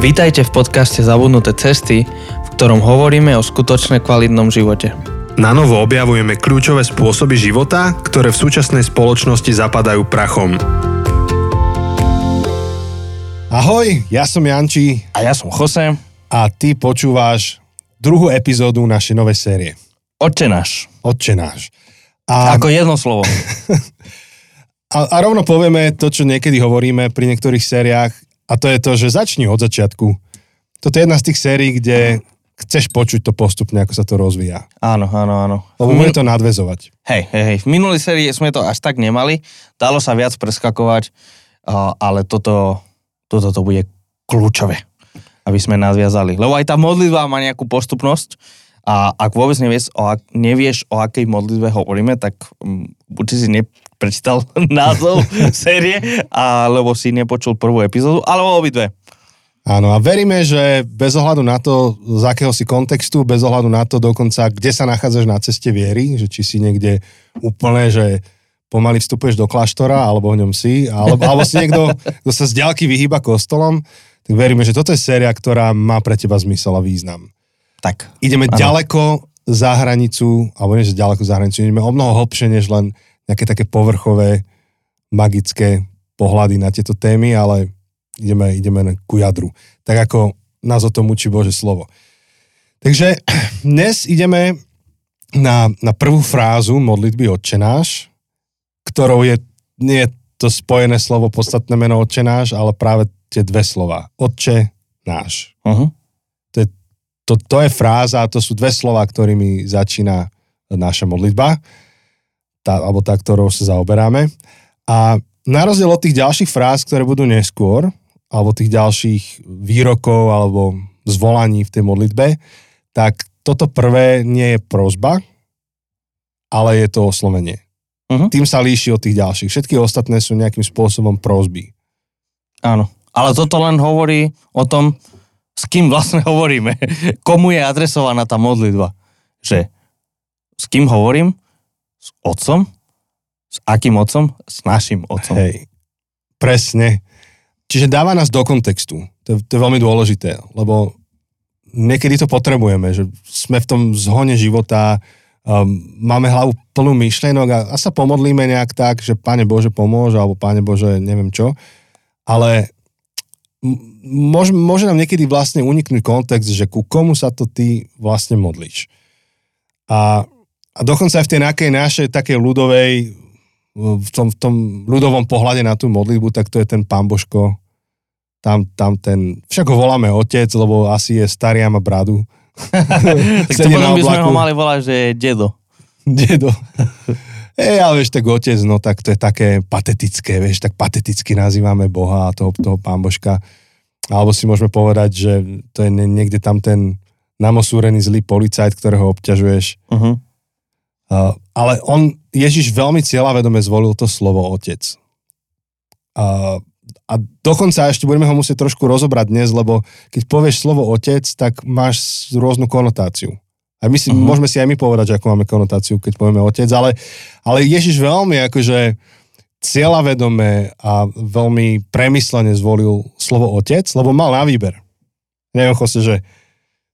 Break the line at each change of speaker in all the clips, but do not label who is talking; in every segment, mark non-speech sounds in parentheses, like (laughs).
Vítajte v podcaste Zabudnuté cesty, v ktorom hovoríme o skutočne kvalitnom živote.
Na novo objavujeme kľúčové spôsoby života, ktoré v súčasnej spoločnosti zapadajú prachom.
Ahoj, ja som Janči
A ja som Jose.
a ty počúvaš druhú epizódu našej novej série.
Otče náš.
Otče náš. A,
Ako jedno slovo. (laughs)
a, a rovno povieme to, čo niekedy hovoríme pri niektorých sériách, a to je to, že začni od začiatku. Toto je jedna z tých sérií, kde chceš počuť to postupne, ako sa to rozvíja.
Áno, áno, áno.
Lebo bude to nadvezovať.
Hej, hej, hej. V minulej sérii sme to až tak nemali. Dalo sa viac preskakovať, ale toto, toto to bude kľúčové, aby sme nadviazali. Lebo aj tá modlitba má nejakú postupnosť a ak vôbec nevieš, o, ak, nevieš, o akej modlitbe hovoríme, tak um, určite si neprečítal (laughs) názov (laughs) série, alebo si nepočul prvú epizódu, alebo obidve.
Áno, a veríme, že bez ohľadu na to, z akého si kontextu, bez ohľadu na to dokonca, kde sa nachádzaš na ceste viery, že či si niekde úplne, že pomaly vstupuješ do kláštora, alebo v ňom si, alebo, alebo si niekto, (laughs) kto sa z ďalky vyhýba kostolom, tak veríme, že toto je séria, ktorá má pre teba zmysel a význam.
Tak.
Ideme
Áno.
ďaleko za hranicu, alebo nie, že ďaleko za hranicu, ideme o mnoho hlbšie, než len nejaké také povrchové, magické pohľady na tieto témy, ale ideme, ideme ku jadru. Tak ako nás o tom učí Bože slovo. Takže (clears throat) dnes ideme na, na prvú frázu modlitby Otčenáš, ktorou je, nie je to spojené slovo, podstatné meno Otčenáš, ale práve tie dve slova. Otče náš.
Uh-huh.
To, to je fráza, to sú dve slova, ktorými začína naša modlitba, tá, alebo tá, ktorou sa zaoberáme. A na rozdiel od tých ďalších fráz, ktoré budú neskôr, alebo tých ďalších výrokov alebo zvolaní v tej modlitbe, tak toto prvé nie je prozba, ale je to oslovenie.
Mhm.
Tým sa líši od tých ďalších. Všetky ostatné sú nejakým spôsobom prozby.
Áno. Ale toto len hovorí o tom, s kým vlastne hovoríme. (laughs) Komu je adresovaná tá modlitba. Že s kým hovorím? S otcom? S akým otcom? S našim otcom.
Hej, presne. Čiže dáva nás do kontextu. To, to je veľmi dôležité, lebo niekedy to potrebujeme, že sme v tom zhone života, um, máme hlavu plnú myšlienok a, a sa pomodlíme nejak tak, že Pane Bože pomôže, alebo Pane Bože neviem čo, ale môže, môže nám niekedy vlastne uniknúť kontext, že ku komu sa to ty vlastne modlíš. A, a dokonca aj v tej nejakej našej takej ľudovej, v tom, v tom ľudovom pohľade na tú modlitbu, tak to je ten pán Božko, tam, tam ten, však ho voláme otec, lebo asi je starý a má bradu. (laughs)
tak to potom by sme ho mali volať, že je dedo.
Dedo. (laughs) Ej, ale vieš, tak otec, no tak to je také patetické, vieš, tak pateticky nazývame Boha a toho, toho pán Božka. Alebo si môžeme povedať, že to je nie- niekde tam ten namosúrený zlý policajt, ktorého obťažuješ.
Uh-huh.
Uh, ale on, Ježiš veľmi cieľavedome zvolil to slovo otec. Uh, a dokonca ešte budeme ho musieť trošku rozobrať dnes, lebo keď povieš slovo otec, tak máš rôznu konotáciu. A my si, uh-huh. môžeme si aj my povedať, že ako máme konotáciu, keď povieme otec, ale, ale Ježiš veľmi akože cieľavedome a veľmi premyslene zvolil slovo otec, lebo mal na výber. Neviem, Jose, že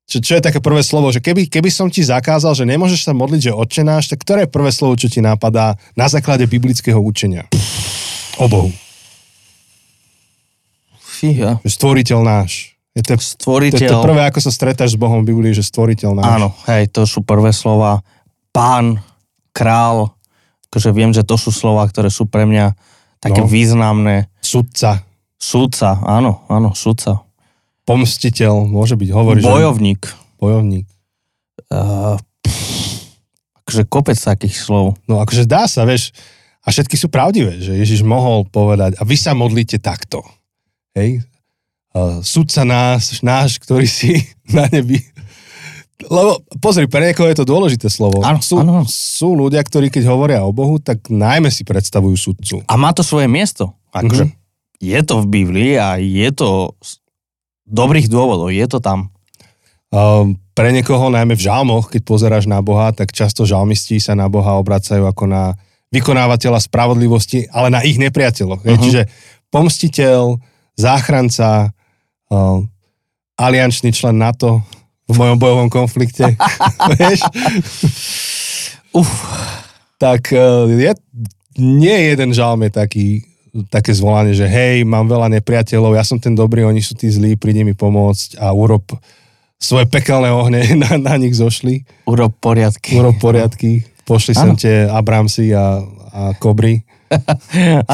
čo, čo je také prvé slovo, že keby, keby som ti zakázal, že nemôžeš sa modliť, že odčenáš, tak ktoré je prvé slovo, čo ti napadá na základe biblického učenia? O Bohu.
Fíha.
Stvoriteľ náš. Je to, to,
Stvoriteľ.
je to prvé, ako sa stretáš s Bohom v Biblii, že stvoriteľ náš.
Áno, hej, to sú prvé slova. Pán, král, akože viem, že to sú slova, ktoré sú pre mňa také
No.
významné.
Sudca,
Súdca, áno, áno, súdca.
pomstiteľ, môže byť, hovorí, že
Bojovník.
bojovník.
Uh, akože kopec takých slov.
No akože dá sa, vieš, a všetky sú pravdivé, že Ježiš mohol povedať, a vy sa modlíte takto. Hej? Uh, sudca nás, náš, ktorý si (laughs) na nebi. Lebo pozri, pre niekoho je to dôležité slovo.
Áno,
sú,
áno.
sú ľudia, ktorí keď hovoria o Bohu, tak najmä si predstavujú sudcu.
A má to svoje miesto. Akože
Mhm.
je to v Biblii a je to z dobrých dôvodov, je to tam.
Um, pre niekoho, najmä v žalmoch, keď pozeráš na Boha, tak často žalmisti sa na Boha obracajú ako na vykonávateľa spravodlivosti, ale na ich nepriateľoch. Uh-huh. Čiže pomstiteľ, záchranca, um, aliančný člen NATO v mojom bojovom konflikte. (laughs) Vieš?
Uf,
Tak je, nie jeden žalm je taký, také zvolanie, že hej, mám veľa nepriateľov, ja som ten dobrý, oni sú tí zlí, príde mi pomôcť a urob svoje pekelné ohne (laughs) na, na nich zošli.
urob poriadky.
Urob poriadky, pošli sem
Áno.
tie Abramsy a, a Kobry. (laughs)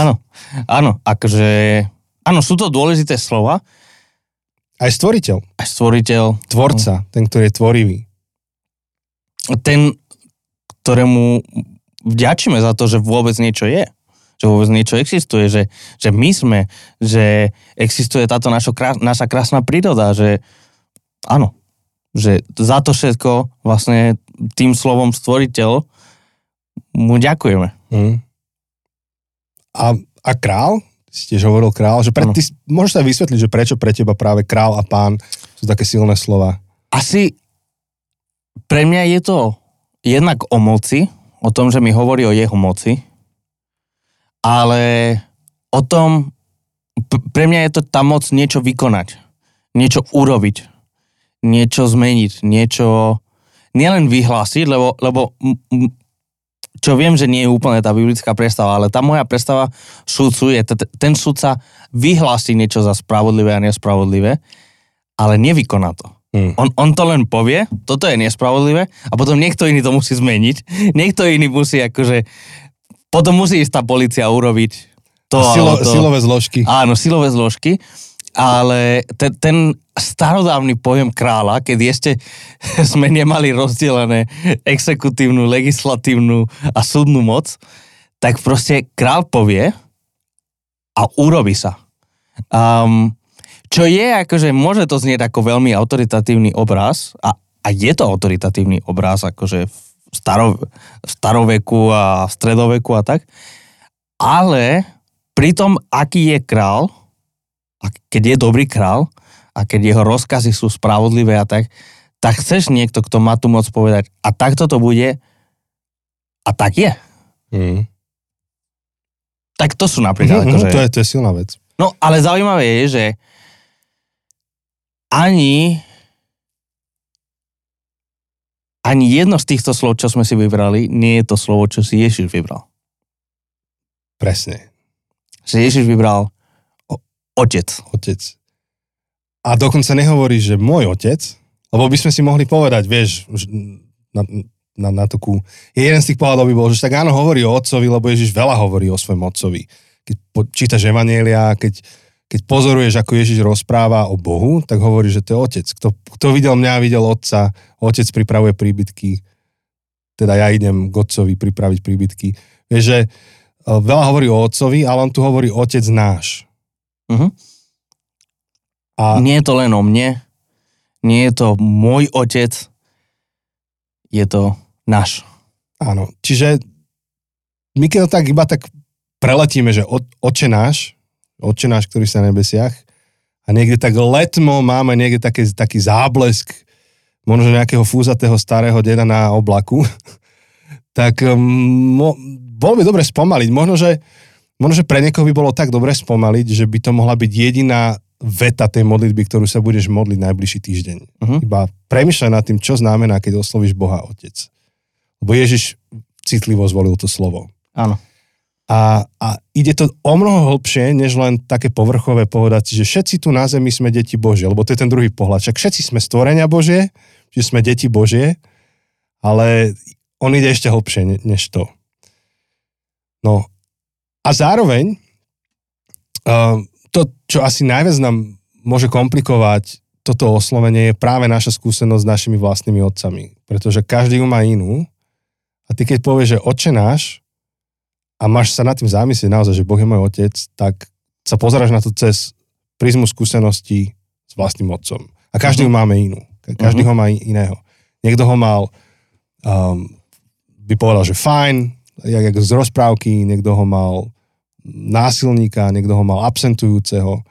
áno, áno, akože, áno, sú to dôležité slova.
Aj stvoriteľ,
Aj stvoriteľ,
tvorca, ten, ktorý je tvorivý.
ten, ktorému vďačíme za to, že vôbec niečo je. Že vôbec niečo existuje, že, že my sme, že existuje táto krás, naša krásna príroda, že áno, že za to všetko vlastne tým slovom stvoriteľ mu ďakujeme.
Mm. A, a král? Si tiež hovoril král, že pre, ty môžeš sa vysvetliť, že prečo pre teba práve král a pán sú také silné slova.
Asi pre mňa je to jednak o moci, o tom, že mi hovorí o jeho moci, ale o tom, pre mňa je to tá moc niečo vykonať, niečo urobiť, niečo zmeniť, niečo nielen vyhlásiť, lebo, lebo čo viem, že nie je úplne tá biblická predstava, ale tá moja predstava sudcu je, t- ten sudca vyhlási niečo za spravodlivé a nespravodlivé, ale nevykoná to.
Hm.
On, on to len povie, toto je nespravodlivé a potom niekto iný to musí zmeniť. (laughs) Niekto iný musí akože, potom musí ísť tá policia urobiť to,
Silo,
to.
Silové zložky.
Áno, silové zložky, ale ten, ten starodávny pojem kráľa, keď ešte (laughs) sme nemali rozdelené exekutívnu, legislatívnu a súdnu moc, tak proste král povie a urobi sa. Um, čo je, akože môže to znieť ako veľmi autoritatívny obraz a, a je to autoritatívny obraz, akože v staro, v staroveku a stredoveku a tak, ale pri tom, aký je král, a keď je dobrý král, a keď jeho rozkazy sú spravodlivé a tak, tak chceš niekto, kto má tu moc povedať, a takto to bude, a tak je.
Hm.
Tak to sú napríklad,
Mhm,
akože...
to, je, to je silná vec.
No, ale zaujímavé je, že ani ani jedno z týchto slov, čo sme si vybrali, nie je to slovo, čo si Ježiš vybral.
Presne.
Že Ježiš vybral otec.
Otec. A dokonca nehovorí, že môj otec, lebo by sme si mohli povedať, vieš, na, na, na takú... Je jeden z tých pohľadov by bol, že tak áno, hovorí o otcovi, lebo Ježiš veľa hovorí o svojom otcovi. Keď po, čítaš Evanielia, keď, keď pozoruješ, ako Ježiš rozpráva o Bohu, tak hovorí, že to je otec. Kto, kto videl mňa, videl otca, otec pripravuje príbytky, teda ja idem k otcovi pripraviť príbytky. Vieš, že e, veľa hovorí o otcovi, ale on tu hovorí otec náš.
Mhm.
A
Nie je to len o mne, nie je to môj otec, je to náš.
áno, čiže my keď to tak iba tak preletíme, že oče náš, oče náš, ktorý sa na nebesiach, a niekde tak letmo máme niekde také, taký záblesk možno nejakého fúzatého starého deda na oblaku, (laughs) tak um, mo, bolo by dobre spomaliť. Možno že, možno, že pre niekoho by bolo tak dobre spomaliť, že by to mohla byť jediná veta tej modlitby, ktorú sa budeš modliť najbližší týždeň.
Mhm.
Iba premyšľaj nad tým, čo znamená, keď oslovíš Boha Otec. Lebo Ježiš citlivo zvolil to slovo.
Áno.
A, a ide to o mnoho hlbšie, než len také povrchové povedať si, že všetci tu na zemi sme deti Božie, lebo to je ten druhý pohľad. Však všetci sme stvorenia Božie, že sme deti Božie, ale on ide ešte hlbšie ne- než to. No a zároveň uh, to, čo asi najviac nám môže komplikovať toto oslovenie je práve naša skúsenosť s našimi vlastnými otcami. Pretože každý ju má inú a ty keď povieš, že oče náš a máš sa nad tým zamyslieť naozaj, že Boh je môj otec, tak sa pozeráš na to cez prízmu skúseností s vlastným otcom. A každý
Mhm.
ju máme inú. Ka- Každý ho má iného. Niekto ho mal, um, by povedal, že fajn, jak, jak z rozprávky, niekto ho mal násilníka, niekto ho mal absentujúceho,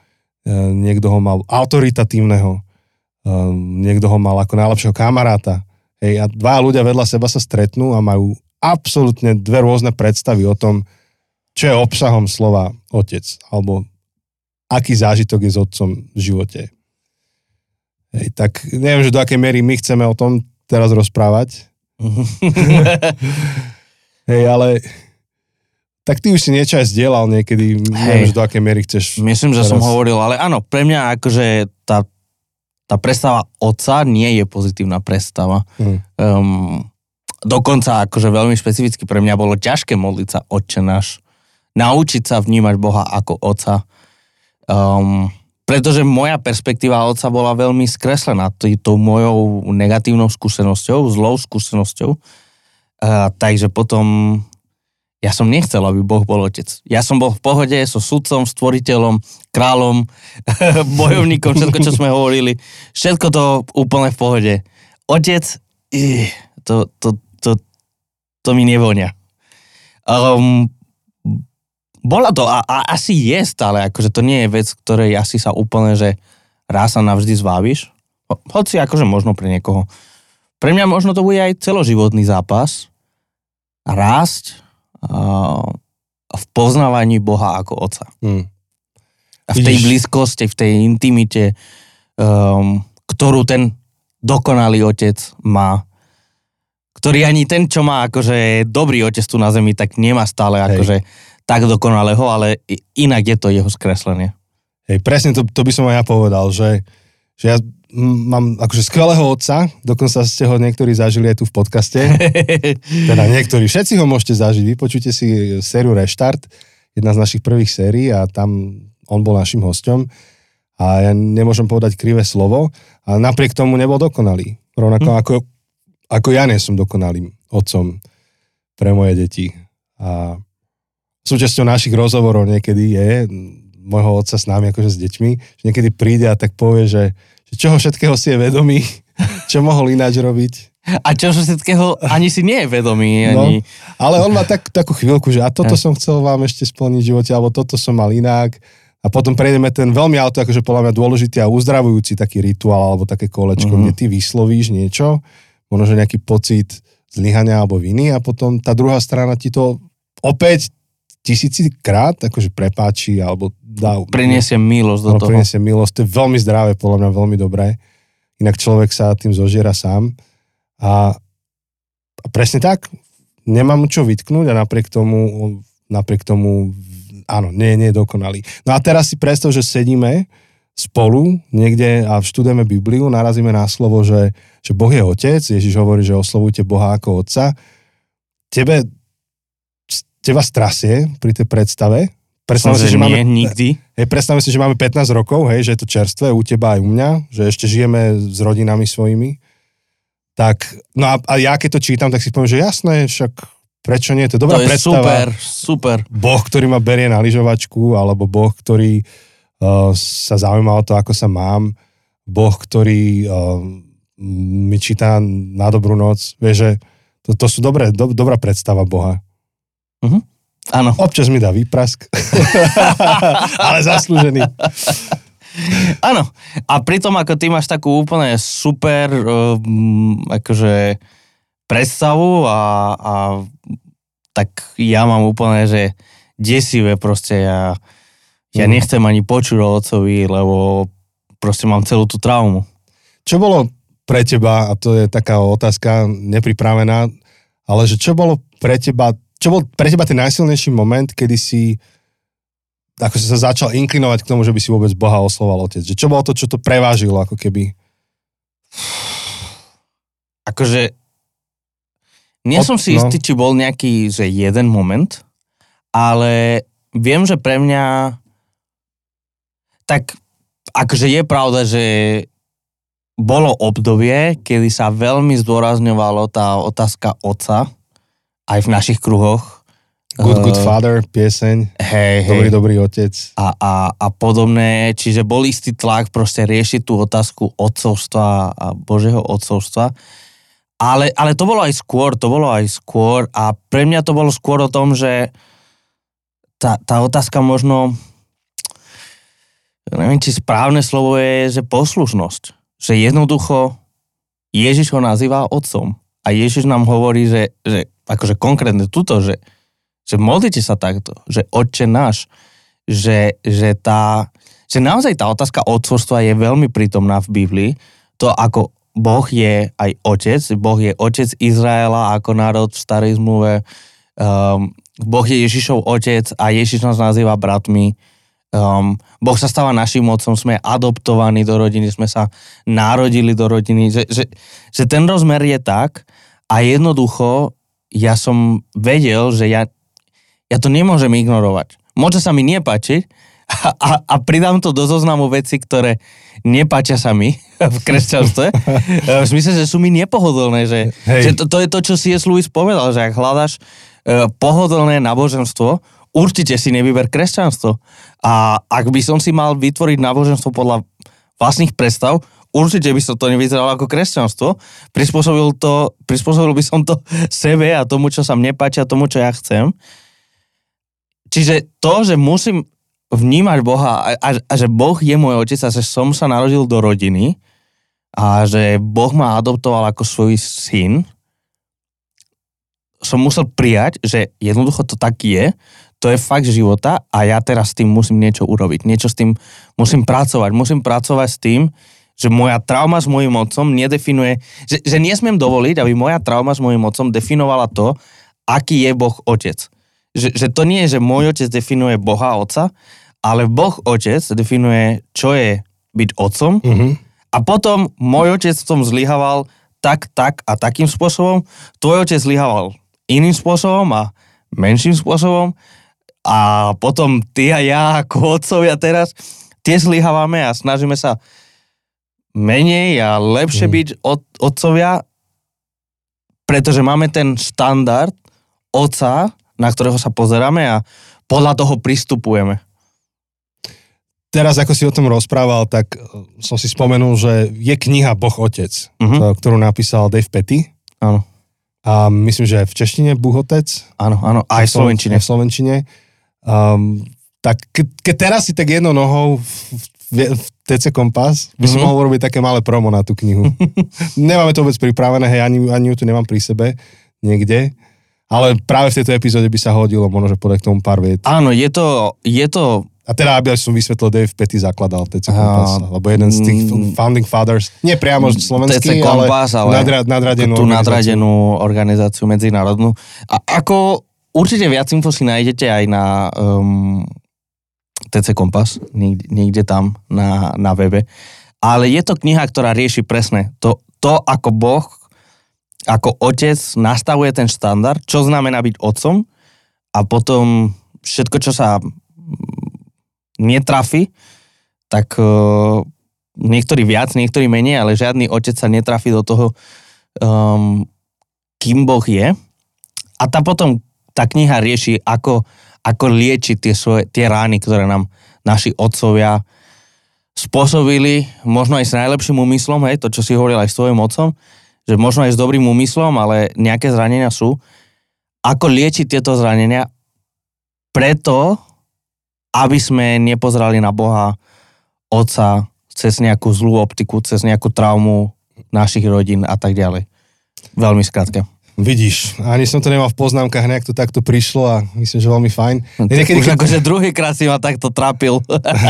eh, niekto ho mal autoritatívneho, eh, niekto ho mal ako najlepšieho kamaráta. Hej, a dva ľudia vedľa seba sa stretnú a majú absolútne dve rôzne predstavy o tom, čo je obsahom slova otec, alebo aký zážitok je s otcom v živote. Hej, tak neviem, že do akej miery my chceme o tom teraz rozprávať. (laughs) Hej, ale tak ty už si niečo aj zdieľal niekedy, Hej. neviem, že do akej miery chceš.
Myslím, že teraz... som hovoril, ale áno, pre mňa akože tá, tá predstava otca nie je pozitívna predstava. Hmm. Um, dokonca akože veľmi špecificky pre mňa bolo ťažké modliť sa Otče náš. Naučiť sa vnímať Boha ako otca. Um, pretože moja perspektíva otca bola veľmi skreslená tou mojou negatívnou skúsenosťou, zlou skúsenosťou. Uh, takže potom ja som nechcel, aby Boh bol otec. Ja som bol v pohode so sudcom, stvoriteľom, kráľom, (laughs) bojovníkom, všetko, čo sme hovorili. Všetko to úplne v pohode. Otec, to, to, to, to mi nevonia. Um, bola to a, a asi je stále, akože to nie je vec, ktorej asi sa úplne, že raz sa navždy zváviš. Ho, hoci akože možno pre niekoho. Pre mňa možno to bude aj celoživotný zápas. Rásť uh, v poznávaní Boha ako Otca. Hmm. A v tej blízkosti, v tej intimite, um, ktorú ten dokonalý Otec má ktorý ani ten, čo má akože dobrý otec tu na zemi, tak nemá stále Hej. akože tak dokonalého, ale inak je to jeho skreslenie.
Hej, presne to, to by som aj ja povedal, že, že ja mám akože skvelého otca, dokonca ste ho niektorí zažili aj tu v podcaste. (laughs) teda niektorí, všetci ho môžete zažiť, vypočujte si sériu Reštart, jedna z našich prvých sérií a tam on bol našim hosťom a ja nemôžem povedať krivé slovo, ale napriek tomu nebol dokonalý. Rovnako hm. ako, ako ja nie som dokonalým otcom pre moje deti. A súčasťou našich rozhovorov niekedy je, môjho otca s nami, akože s deťmi, že niekedy príde a tak povie, že čoho všetkého si je vedomý, (laughs) čo mohol ináč robiť.
A čo všetkého ani si nie je vedomý. No, ani...
ale on má tak, takú chvíľku, že a toto som chcel vám ešte splniť v živote, alebo toto som mal inak. A potom prejdeme ten veľmi auto, akože podľa mňa dôležitý a uzdravujúci taký rituál alebo také kolečko, mm-hmm. kde ty vyslovíš niečo, možno, že nejaký pocit zlyhania alebo viny a potom tá druhá strana ti to opäť tisícikrát akože prepáči alebo dá...
Priniesie milosť do toho.
Priniesie milosť, to je veľmi zdravé, podľa mňa veľmi dobré. Inak človek sa tým zožiera sám. A, a presne tak, nemám čo vytknúť a napriek tomu, napriek tomu, áno, nie, nie je dokonalý. No a teraz si predstav, že sedíme spolu niekde a študujeme Bibliu, narazíme na slovo, že, že Boh je otec, Ježiš hovorí, že oslovujte Boha ako otca. Tebe teba strasie pri tej predstave.
Predstavme si, že nie, máme, nikdy.
Hej, predstavme si, že máme 15 rokov, hej, že je to čerstvé u teba aj u mňa, že ešte žijeme s rodinami svojimi. Tak, no a, a ja keď to čítam, tak si poviem, že jasné, však prečo nie, to je dobrá to je predstava.
super, super.
Boh, ktorý ma berie na lyžovačku, alebo Boh, ktorý uh, sa zaujíma o to, ako sa mám, Boh, ktorý uh, mi číta na dobrú noc, vieš, že to, to sú dobré, do, dobrá predstava Boha.
Uh-huh. Áno.
Občas mi dá výprask, (laughs) ale zaslúžený.
Áno. A pritom ako ty máš takú úplne super um, akože predstavu a, a tak ja mám úplne, že desivé proste ja, ja mm. nechcem ani počuť o otcovi, lebo proste mám celú tú traumu.
Čo bolo pre teba, a to je taká otázka nepripravená, ale že čo bolo pre teba čo bol pre teba ten najsilnejší moment, kedy si ako si sa začal inklinovať k tomu, že by si vôbec Boha osloval otec? Že čo bolo to, čo to prevážilo ako keby?
Akože nie Od, som si no. istý, či bol nejaký, že jeden moment, ale viem, že pre mňa tak akože je pravda, že bolo obdobie, kedy sa veľmi zdôrazňovalo tá otázka otca, aj v našich kruhoch.
Good, good eh, father, pieseň.
Hej,
dobrý, hej. dobrý otec.
A, a, a podobné, čiže bol istý tlak proste riešiť tú otázku otcovstva a Božieho otcovstva. Ale, ale to bolo aj skôr, to bolo aj skôr a pre mňa to bolo skôr o tom, že tá, tá otázka možno, neviem, či správne slovo je, že poslušnosť. Že jednoducho Ježiš ho nazýva otcom. A Ježiš nám hovorí, že, že akože konkrétne tuto, že, že modlite sa takto, že Otče náš, že, že, tá, že naozaj tá otázka odcovstva je veľmi prítomná v Biblii, to, ako Boh je aj otec, Boh je otec Izraela ako národ v starej zmluve, um, Boh je Ježišov otec a Ježiš nás nazýva bratmi. Um, boh sa stáva našim otcom, sme adoptovaní do rodiny, sme sa narodili do rodiny, že, že, že ten rozmer je tak a jednoducho ja som vedel, že ja, ja to nemôžem ignorovať. Môže sa mi nepáčiť a, a, a pridám to do zoznamu veci, ktoré nepáčia sa mi (laughs) v kresťanstve. v smysle, že sú mi nepohodlné, že, že to, to je to, čo si Lewis povedal, že ak hľadaš uh, pohodlné náboženstvo, určite si nevyber kresťanstvo. A ak by som si mal vytvoriť náboženstvo podľa vlastných predstav, určite by som to nevyzeral ako kresťanstvo. Prispôsobil, to, prispôsobil by som to (laughs) sebe a tomu, čo sa mne páči a tomu, čo ja chcem. Čiže to, že musím vnímať Boha a, a, a že Boh je môj otec a že som sa narodil do rodiny a že Boh ma adoptoval ako svoj syn, som musel prijať, že jednoducho to tak je, to je fakt života a ja teraz s tým musím niečo urobiť. Niečo s tým musím pracovať. Musím pracovať s tým, že moja trauma s mojim otcom nedefinuje, že, že nesmiem dovoliť, aby moja trauma s mojim otcom definovala to, aký je Boh otec. Že, že to nie je, že môj otec definuje Boha otca, ale Boh otec definuje, čo je byť otcom mm-hmm. a potom môj otec v tom zlyhával tak, tak a takým spôsobom, tvoj otec zlyhával iným spôsobom a menším spôsobom a potom ty a ja ako otcovia teraz, tie zlyhávame a snažíme sa menej a lepšie mm. byť od, otcovia, pretože máme ten štandard otca, na ktorého sa pozeráme a podľa toho pristupujeme.
Teraz, ako si o tom rozprával, tak e, som si spomenul, že je kniha Boh Otec, uh-huh. ktorú napísal Dave Petty.
Áno.
A myslím, že v češtine Boh Otec.
Áno, áno, aj v Slovenčine.
v Slovenčine. Um, tak ke, keď teraz si tak jednou nohou v, v, TC Kompas, by som mm-hmm. mohol robiť také malé promo na tú knihu. (laughs) Nemáme to vôbec pripravené, hej, ani, ani ju tu nemám pri sebe niekde. Ale práve v tejto epizóde by sa hodilo možno, že podať k tomu pár viet.
Áno, je to, je to
a teda, aby som vysvetlil, Dave Petty zakladal TC Kompas, lebo jeden z tých mm. founding fathers, nie priamo slovenský, TC Kompas, ale, ale nadra, nadradenú
tú nadradenú organizáciu medzinárodnú. A ako Určite viac info si nájdete aj na um, TC Kompas, niekde, niekde tam na, na webe. Ale je to kniha, ktorá rieši presne to, to, ako Boh, ako otec nastavuje ten štandard, čo znamená byť otcom a potom všetko, čo sa netrafi, tak uh, niektorí viac, niektorí menej, ale žiadny otec sa netrafi do toho, um, kým Boh je. A tá potom tá kniha rieši, ako, ako liečiť tie, svoje, tie rány, ktoré nám naši otcovia spôsobili, možno aj s najlepším úmyslom, hej, to, čo si hovoril aj s tvojim otcom, že možno aj s dobrým úmyslom, ale nejaké zranenia sú. Ako liečiť tieto zranenia? Preto, aby sme nepozerali na Boha, Otca, cez nejakú zlú optiku, cez nejakú traumu našich rodín a tak ďalej. Veľmi skrátka.
Vidíš, ani som to nemal v poznámkach, nejak to takto prišlo a myslím, že veľmi fajn.
No, Niekedy, už keď... akože druhýkrát si ma takto trapil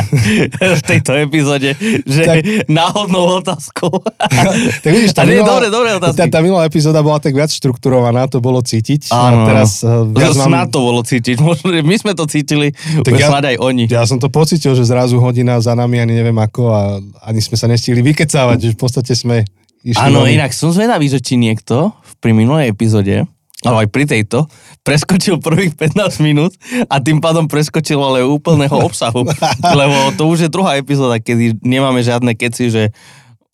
(laughs) v tejto epizóde, že tak... náhodnou otázkou. (laughs)
tak vidíš, tá, minulá, dobre, dobre tá, tá minulá epizóda bola tak viac štrukturovaná, to bolo cítiť.
Áno, a teraz uh, viac mám... to bolo cítiť, my sme to cítili, tak ja, aj oni.
Ja som to pocitil, že zrazu hodina za nami, ani neviem ako a ani sme sa nestihli vykecávať, že v podstate sme
Áno, inak som zvedavý, že či niekto pri minulej epizóde, alebo aj pri tejto, preskočil prvých 15 minút a tým pádom preskočil ale úplného obsahu. (laughs) lebo to už je druhá epizóda, kedy nemáme žiadne keci, že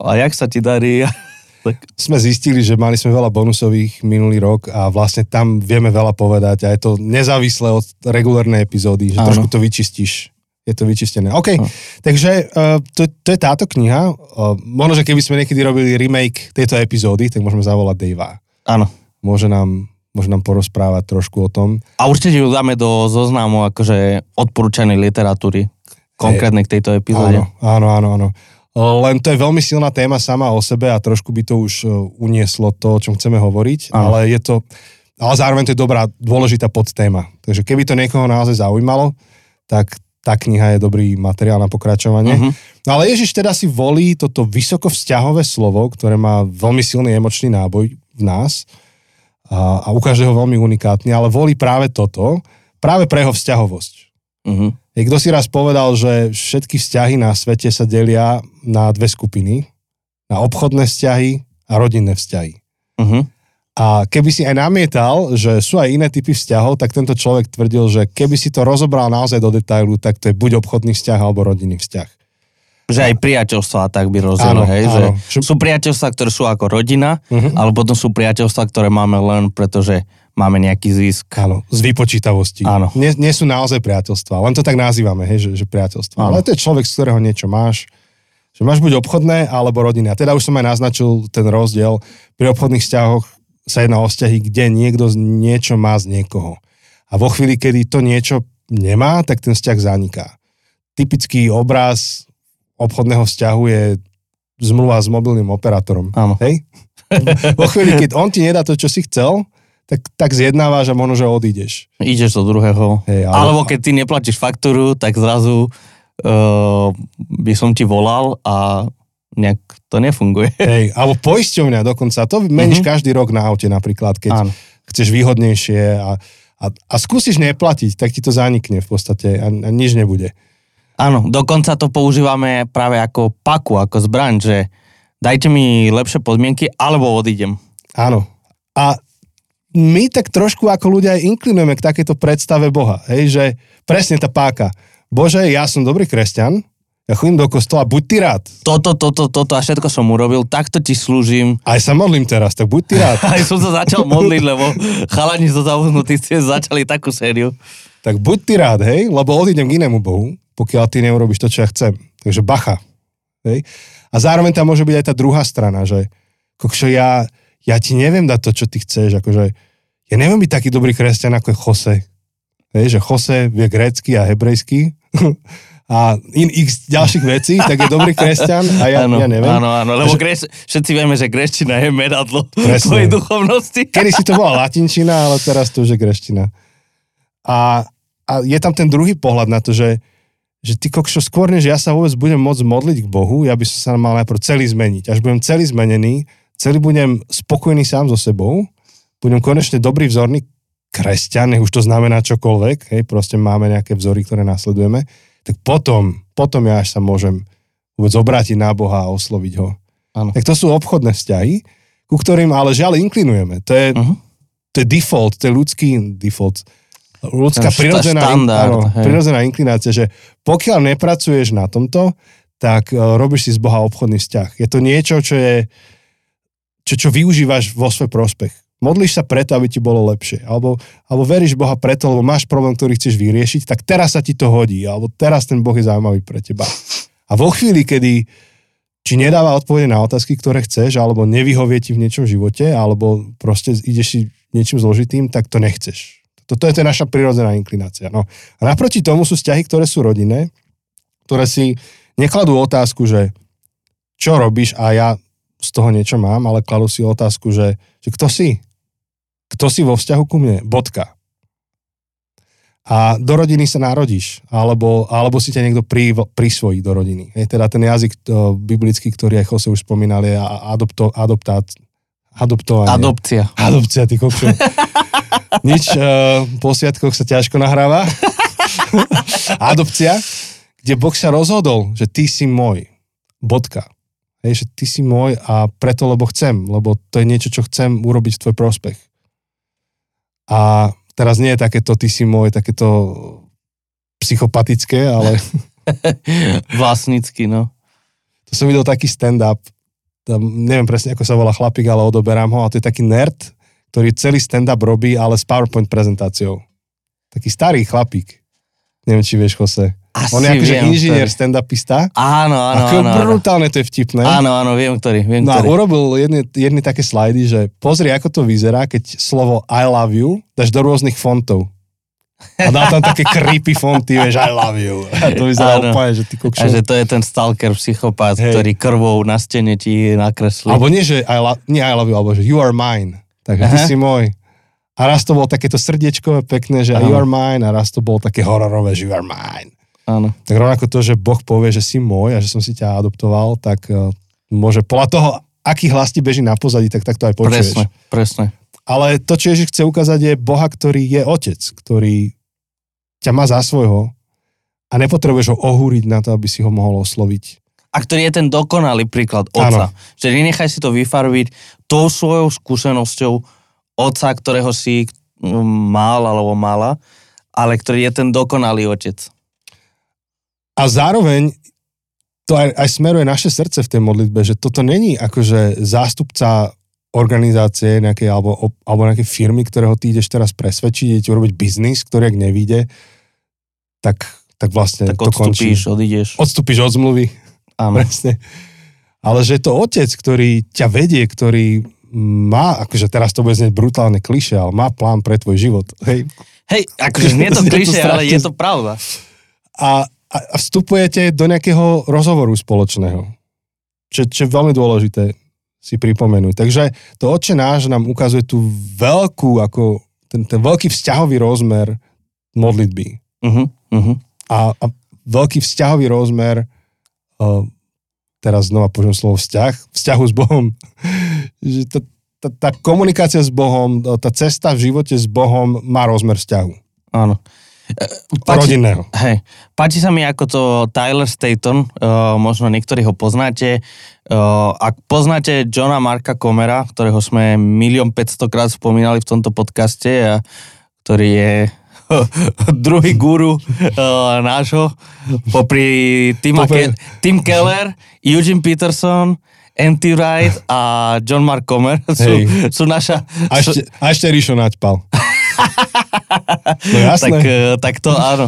a jak sa ti darí? (laughs)
tak. Sme zistili, že mali sme veľa bonusových minulý rok a vlastne tam vieme veľa povedať a je to nezávislé od regulárnej epizódy, že Áno. trošku to vyčistíš je to vyčistené. OK, no. takže uh, to, to je táto kniha. Uh, možno, že keby sme niekedy robili remake tejto epizódy, tak môžeme zavolať Davea.
Áno.
Môže nám, môže nám porozprávať trošku o tom.
A určite ju dáme do zoznamu akože odporúčanej literatúry konkrétne k tejto epizóde.
Áno, áno, áno, áno. Len to je veľmi silná téma sama o sebe a trošku by to už e, unieslo to, o čom chceme hovoriť, áno. ale je to, ale zároveň to je dobrá, dôležitá podtéma. Takže keby to niekoho naozaj zaujímalo, tak tá kniha je dobrý materiál na pokračovanie.
Mhm.
No ale Ježiš teda si volí toto vysoko vzťahové slovo, ktoré má veľmi silný emočný náboj v nás a, a u každého veľmi unikátny, ale volí práve toto, práve pre jeho vzťahovosť. Je, kto si raz povedal, že všetky vzťahy na svete sa delia na dve skupiny. Na obchodné vzťahy a rodinné vzťahy.
Mhm.
A keby si aj namietal, že sú aj iné typy vzťahov, tak tento človek tvrdil, že keby si to rozobral naozaj do detailu, tak to je buď obchodný vzťah alebo rodinný vzťah.
Že aj priateľstva tak by rozdiel, hej?
áno.
Že sú priateľstva, ktoré sú ako rodina,
Mhm.
ale potom sú priateľstva, ktoré máme len pretože máme nejaký zisk.
Áno, z vypočítavosti.
Áno.
Nie, nie sú naozaj priateľstva, len to tak nazývame, hej, že, že priateľstva.
Áno.
Ale to je človek, z ktorého niečo máš. Že máš buď obchodné, alebo rodinné. A teda už som aj naznačil ten rozdiel. Pri obchodných vzťahoch sa jedná o vzťahy, kde niekto niečo má z niekoho. A vo chvíli, kedy to niečo nemá, tak ten vzťah zaniká. Typický obraz obchodného vzťahu je zmluva s mobilným operátorom.
Áno.
Hej? (laughs) Vo chvíli, keď on ti nedá to, čo si chcel, tak, tak zjednávaš a možno, že odídeš.
Ideš do druhého.
Hej, ale-
Alebo keď ty neplatíš faktúru, tak zrazu uh, by som ti volal a nejak to nefunguje. (laughs)
Hej, alebo poisťovňa dokonca. To meníš mm-hmm. každý rok na aute napríklad, keď
Áno.
chceš výhodnejšie a, a, a skúsiš neplatiť, tak ti to zanikne v podstate a, a nič nebude.
Áno, dokonca to používame práve ako paku, ako zbraň, že dajte mi lepšie podmienky, alebo odídem.
Áno. A my tak trošku ako ľudia aj inklinujeme k takejto predstave Boha. Hej, že presne tá páka. Bože, ja som dobrý kresťan, ja chodím do kostola, buď ty rád.
Toto, toto, toto a všetko som urobil, takto ti slúžim.
Aj sa modlím teraz, tak buď ty rád. (laughs)
Aj som sa začal modliť, lebo chalani zo zavznutí ste začali takú sériu.
tak buď ty rád, hej, lebo odídem k inému Bohu, pokiaľ ty neurobiš to, čo ja chcem. Takže bacha. Hej. A zároveň tam môže byť aj tá druhá strana, že kokšo, ja, ja ti neviem dať to, čo ty chceš, akože ja neviem byť taký dobrý kresťan, ako je Jose. Hej, že Jose vie grécky a hebrejsky (laughs) a in x ďalších vecí, tak je dobrý kresťan a ja,
áno,
ja neviem.
Áno, áno, lebo
Že-
greš, všetci vieme, že greština je meradlo
Presne.
tvojej duchovnosti.
Kedy si to bola latinčina, ale teraz to už je greština. A, a je tam ten druhý pohľad na to, že, že ty kokšo, skôr než ja sa vôbec budem môcť modliť k Bohu, ja by som sa mal najprv celý zmeniť. Až budem celý zmenený, celý budem spokojný sám so sebou, budem konečne dobrý vzorný kresťan, nech už to znamená čokoľvek, hej, proste máme nejaké vzory, ktoré nasledujeme, tak potom, potom ja až sa môžem vôbec obrátiť na Boha a osloviť ho.
Áno.
Tak to sú obchodné vzťahy, ku ktorým ale žiaľ inklinujeme. To je,
Mhm.
to je default, to je ľudský default. Ľudská prirodzená,
štandard,
áno, prirodzená inklinácia, že pokiaľ nepracuješ na tomto, tak uh, robíš si z Boha obchodný vzťah. Je to niečo, čo je čo, čo využívaš vo svoj prospech. Modlíš sa preto, aby ti bolo lepšie. Alebo, alebo veríš Boha preto, lebo máš problém, ktorý chceš vyriešiť, tak teraz sa ti to hodí. Alebo teraz ten Boh je zaujímavý pre teba. A vo chvíli, kedy či nedáva odpovede na otázky, ktoré chceš, alebo nevyhovie ti v niečom živote, alebo proste ideš si niečím zložitým, tak to nechceš. Toto je to naša prirodzená inklinácia. No. Naproti tomu sú vzťahy, ktoré sú rodinné, ktoré si nekladú otázku, že čo robíš a ja z toho niečo mám, ale kladú si otázku, že, že kto si? Kto si vo vzťahu ku mne? Bodka. A do rodiny sa narodíš, alebo, alebo si ťa niekto pri, prisvojí do rodiny. Je teda ten jazyk to, biblický, ktorý aj Jose už spomínal, je adopto, adoptát, adoptovanie.
Adopcia.
Adopcia, ty kokšo. Nič, uh, po sviatkoch sa ťažko nahráva. Adopcia, kde Boh sa rozhodol, že ty si môj. Bodka. Hej, že ty si môj a preto, lebo chcem, lebo to je niečo, čo chcem urobiť v tvoj prospech. A teraz nie je takéto ty si môj, takéto psychopatické, ale (laughs)
Vlastnícky, no.
to som videl taký stand-up, tam, neviem presne, ako sa volá chlapík, ale odoberám ho, a to je taký nerd, ktorý celý stand-up robí, ale s PowerPoint prezentáciou. Taký starý chlapík. Neviem, či vieš, Jose.
Asi
On je akože
viem,
inžinier,
ktorý.
stand-upista.
Áno, áno,
Ako
áno. áno.
brutálne to je vtipné.
Áno, áno, viem, ktorý, viem,
No a
ktorý.
urobil jedny, jedny také slajdy, že pozri, ako to vyzerá, keď slovo I love you dáš do rôznych fontov. A dal tam také creepy fonty, vieš, I love you. A to vyzerá
Áno.
úplne, že ty
A
kokšo.
že to je ten stalker, psychopát,
Hej.
ktorý krvou na stene ti nakreslí.
Alebo nie, že I love, nie I love you, alebo že you are mine. Takže ty
Aha.
si môj. A raz to bolo takéto srdiečkové, pekné, že
Áno.
you are mine, a raz to bolo také hororové, že you are mine.
Áno.
Tak rovnako to, že Boh povie, že si môj a že som si ťa adoptoval, tak uh, môže podľa toho, aký hlas ti beží na pozadí, tak, tak to aj počuješ.
Presne, presne.
Ale to, čo Ježiš chce ukázať, je Boha, ktorý je otec, ktorý ťa má za svojho a nepotrebuješ ho ohúriť na to, aby si ho mohol osloviť.
A ktorý je ten dokonalý príklad otca. Že nenechaj si to vyfarbiť tou svojou skúsenosťou otca, ktorého si mm, mal alebo mala, ale ktorý je ten dokonalý otec.
A zároveň to aj, aj smeruje naše srdce v tej modlitbe, že toto není akože zástupca organizácie nejakej, alebo, alebo nejakej firmy, ktorého ty ideš teraz presvedčiť, idete urobiť biznis, ktorý ak nevíde, tak, tak vlastne
Tak
to končí.
odstúpíš, odídeš.
Odstúpiš od zmluvy,
Áno.
presne. Ale že je to otec, ktorý ťa vedie, ktorý má, akože teraz to bude znieť brutálne kliše, ale má plán pre tvoj život. Hej.
Hej, akože nie je to (laughs) klišé, ale je to pravda.
A, a, vstupujete do nejakého rozhovoru spoločného. Čo, čo je veľmi dôležité si pripomenúť. Takže to oče náš nám ukazuje tú veľkú, ako ten, ten veľký vzťahový rozmer modlitby.
Uh-huh, uh-huh.
A, a veľký vzťahový rozmer, uh, teraz znova použijem slovo vzťah, vzťahu s Bohom. (laughs) Že tá, tá, tá komunikácia s Bohom, tá cesta v živote s Bohom má rozmer vzťahu.
Áno. E, Páči,
Rodinného.
hej, páči sa mi ako to Tyler Staton, uh, možno niektorí ho poznáte. Uh, ak poznáte Johna Marka Comera, ktorého sme milión 500 krát spomínali v tomto podcaste a ktorý je (laughs) druhý guru uh, nášho, popri Tima Ke- Tim Keller, Eugene Peterson, Andy Wright a John Mark Comer (laughs) sú,
Hej.
sú naša...
A ešte, a ešte Ríšo naďpal. No (laughs) jasné.
tak, eh, tak to áno.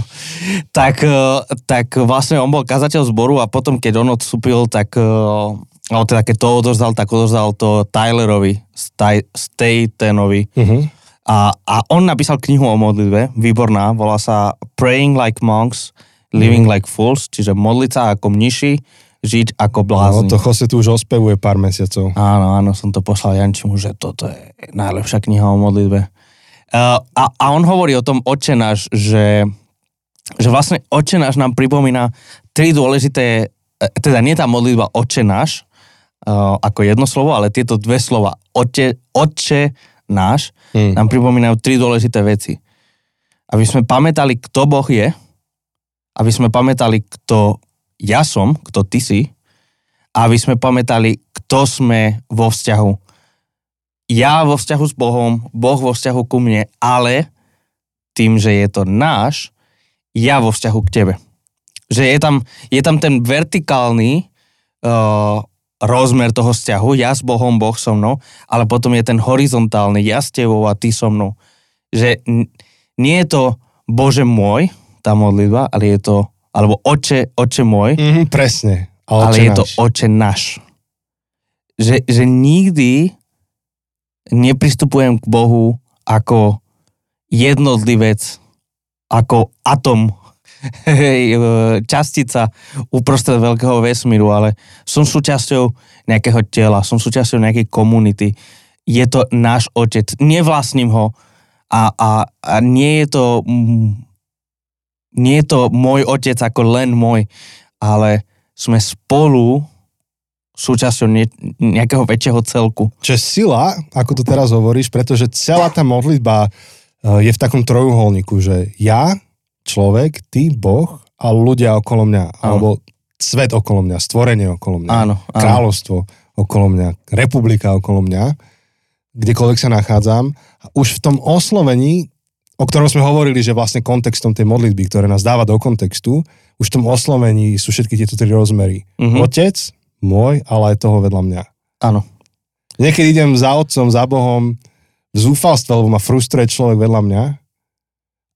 Tak, eh, tak vlastne on bol kazateľ zboru a potom, keď on odstúpil, tak eh, alebo teda keď to odozdal, tak odozdal to Tylerovi, Statenovi.
Uh-huh.
A, a on napísal knihu o modlitbe, výborná, volá sa Praying Like Monks, Living
Mhm.
Like Fools, čiže modliť sa ako mniši, žiť ako
No,
blázni.
to Jose tu už ospevuje pár mesiacov.
Áno, áno, som to poslal Jančimu, že toto je najlepšia kniha o modlitbe. Uh, a, a on hovorí o tom oče náš, že, že vlastne oče náš nám pripomína tri dôležité, eh, teda nie tá modlitba oče náš, uh, ako jedno slovo, ale tieto dve slova oče, oče náš
Hmm.
nám pripomínajú tri dôležité veci. Aby sme pamätali, kto Boh je, aby sme pamätali, kto ja som, kto ty si, a aby sme pamätali, kto sme vo vzťahu. Ja vo vzťahu s Bohom, Boh vo vzťahu ku mne, ale tým, že je to náš, ja vo vzťahu k tebe. Že je tam, je tam ten vertikálny uh, rozmer toho vzťahu, ja s Bohom, Boh so mnou, ale potom je ten horizontálny, ja s tebou a ty so mnou. Že nie je to Bože môj, tá modlitba, ale je to, alebo oče, oče môj,
Mm, presne. Ale,
ale
oče
je to
náš.
oče náš. Že, že nikdy nepristupujem k Bohu ako jednotlivec, ako atom, (laughs) e, častica uprostred veľkého vesmíru, ale som súčasťou nejakého tela, som súčasťou nejakej komunity. Je to náš otec, nevlastním ho. A, a, a nie je to nie je to môj otec ako len môj, ale sme spolu súčasťou nie, nejakého väčšieho celku.
Čo sila, ako to teraz hovoríš, pretože celá tá modlitba eh, je v takom trojuholníku, že ja, človek, ty, Boh a ľudia okolo mňa,
Áno.
alebo svet okolo mňa, stvorenie okolo mňa,
Áno, áno.
kráľovstvo okolo mňa, republika okolo mňa, kdekoľvek sa nachádzam. A už v tom oslovení, o ktorom sme hovorili, že vlastne kontextom tej modlitby, ktoré nás dáva do kontextu, už v tom oslovení sú všetky tieto tri rozmery.
Mhm.
Otec, môj, ale aj toho vedľa mňa.
Áno.
Niekedy idem za otcom, za Bohom v zúfalstve, lebo ma frustruje človek vedľa mňa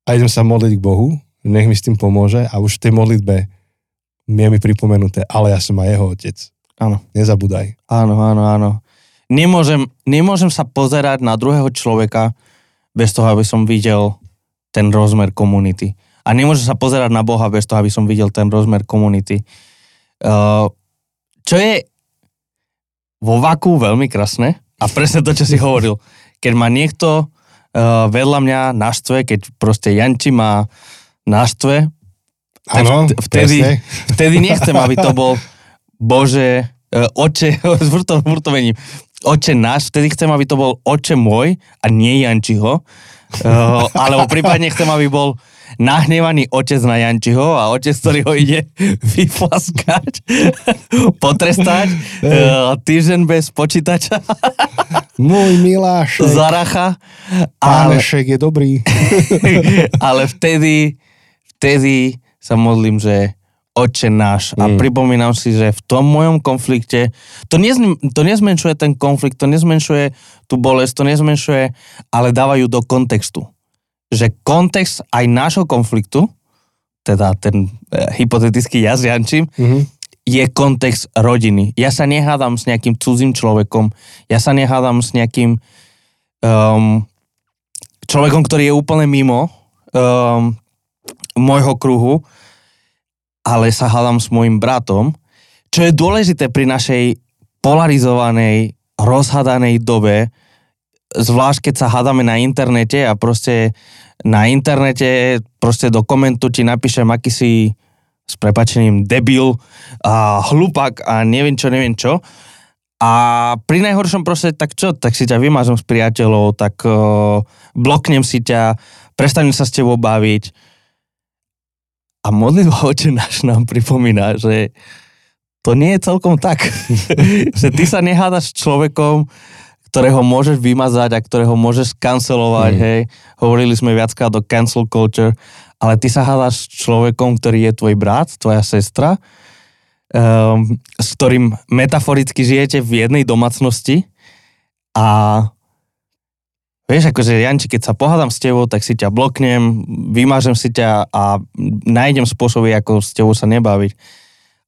a idem sa modliť k Bohu, nech mi s tým pomôže a už v tej modlitbe mi je mi pripomenuté, ale ja som aj jeho otec.
Áno.
Nezabúdaj.
Áno, áno, áno. Nemôžem, nemôžem sa pozerať na druhého človeka bez toho, aby som videl ten rozmer komunity. A nemôžem sa pozerať na Boha bez toho, aby som videl ten rozmer komunity. Uh, čo je vo vaku veľmi krásne a presne to, čo si hovoril. Keď ma niekto uh, vedľa mňa naštve, keď proste Janči ma naštve
Áno,
vt- vtedy,
presne.
vtedy nechcem, aby to bol Bože, uh, oče, (laughs) to mením, oče náš, vtedy chcem, aby to bol oče môj a nie Jančiho. Uh, alebo prípadne chcem, aby bol nahnevaný otec na Jančiho a otec, ktorý ho ide (laughs) vyflaskať, (laughs) potrestať, uh, týždeň bez počítača, (laughs)
Môj Milášek,
zaracha. Ale,
pánešek je dobrý.
ale vtedy, vtedy sa modlím, že oče náš. A
Mm.
pripomínam si, že v tom mojom konflikte, to, nezm, to nezmenšuje ten konflikt, to nezmenšuje tú bolesť, to nezmenšuje, ale dávajú do kontextu. Že kontext aj nášho konfliktu, teda ten e, hypotetický ja s Jančím,
Mhm.
je kontext rodiny. Ja sa nehádam s nejakým cudzím človekom, ja sa nehádam s nejakým um, človekom, ktorý je úplne mimo um, môjho kruhu, ale sa hádam s môjim bratom, čo je dôležité pri našej polarizovanej, rozhadanej dobe, zvlášť keď sa hádame na internete a proste na internete proste do komentu ti napíšem, aký si s prepačením debil a hlupak a neviem čo, neviem čo. A pri najhoršom proste, tak čo, tak si ťa vymážem s priateľov, tak uh, bloknem si ťa, prestanem sa s tebou baviť. A modlitba (laughs) oče náš nám pripomína, že to nie je celkom tak. (laughs) že ty sa nehádaš s človekom, ktorého môžeš vymazať a ktorého môžeš kancelovať,
Mm.
hej. Hovorili sme viackrát o cancel culture, ale ty sa hádaš s človekom, ktorý je tvoj brat, tvoja sestra, um, s ktorým metaforicky žijete v jednej domácnosti a vieš, akože Janči, keď sa pohádam s tebou, tak si ťa bloknem, vymážem si ťa a nájdem spôsoby, ako s tebou sa nebaviť.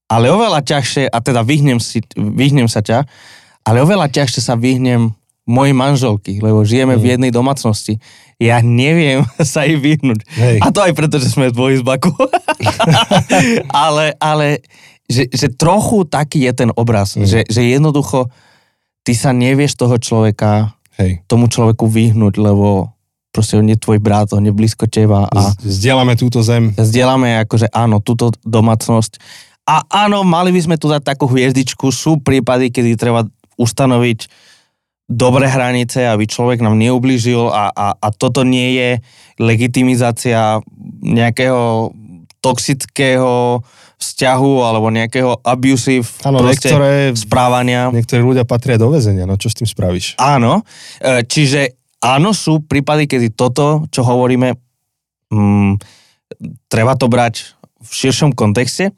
Ale oveľa ťažšie, a teda vyhnem, si, vyhnem sa ťa, ale oveľa ťažšie sa vyhnem mojej manželky, lebo žijeme v
Mm.
jednej domácnosti. Ja neviem (laughs) sa jej vyhnúť.
Hej.
A to aj preto, že sme v dvojizbaku. (laughs) ale ale že, že trochu taký je ten obraz,
Mm.
že, že jednoducho ty sa nevieš toho človeka,
Hej.
tomu človeku vyhnúť, lebo proste on je tvoj brat, on je blízko teba a
Z- Zdieľame túto zem.
zdieľame akože áno, túto domácnosť. A áno, mali by sme tu dať takú hviezdičku, sú prípady, kedy treba ustanoviť dobré hranice, aby človek nám neublížil a, a, a toto nie je legitimizácia nejakého toxického vzťahu alebo nejakého abusive proste
niektoré,
správania.
niektorí ľudia patria do väzenia, no čo s tým spravíš?
Áno, e, čiže áno, sú prípady, kedy toto, čo hovoríme, mm, treba to brať v širšom kontexte,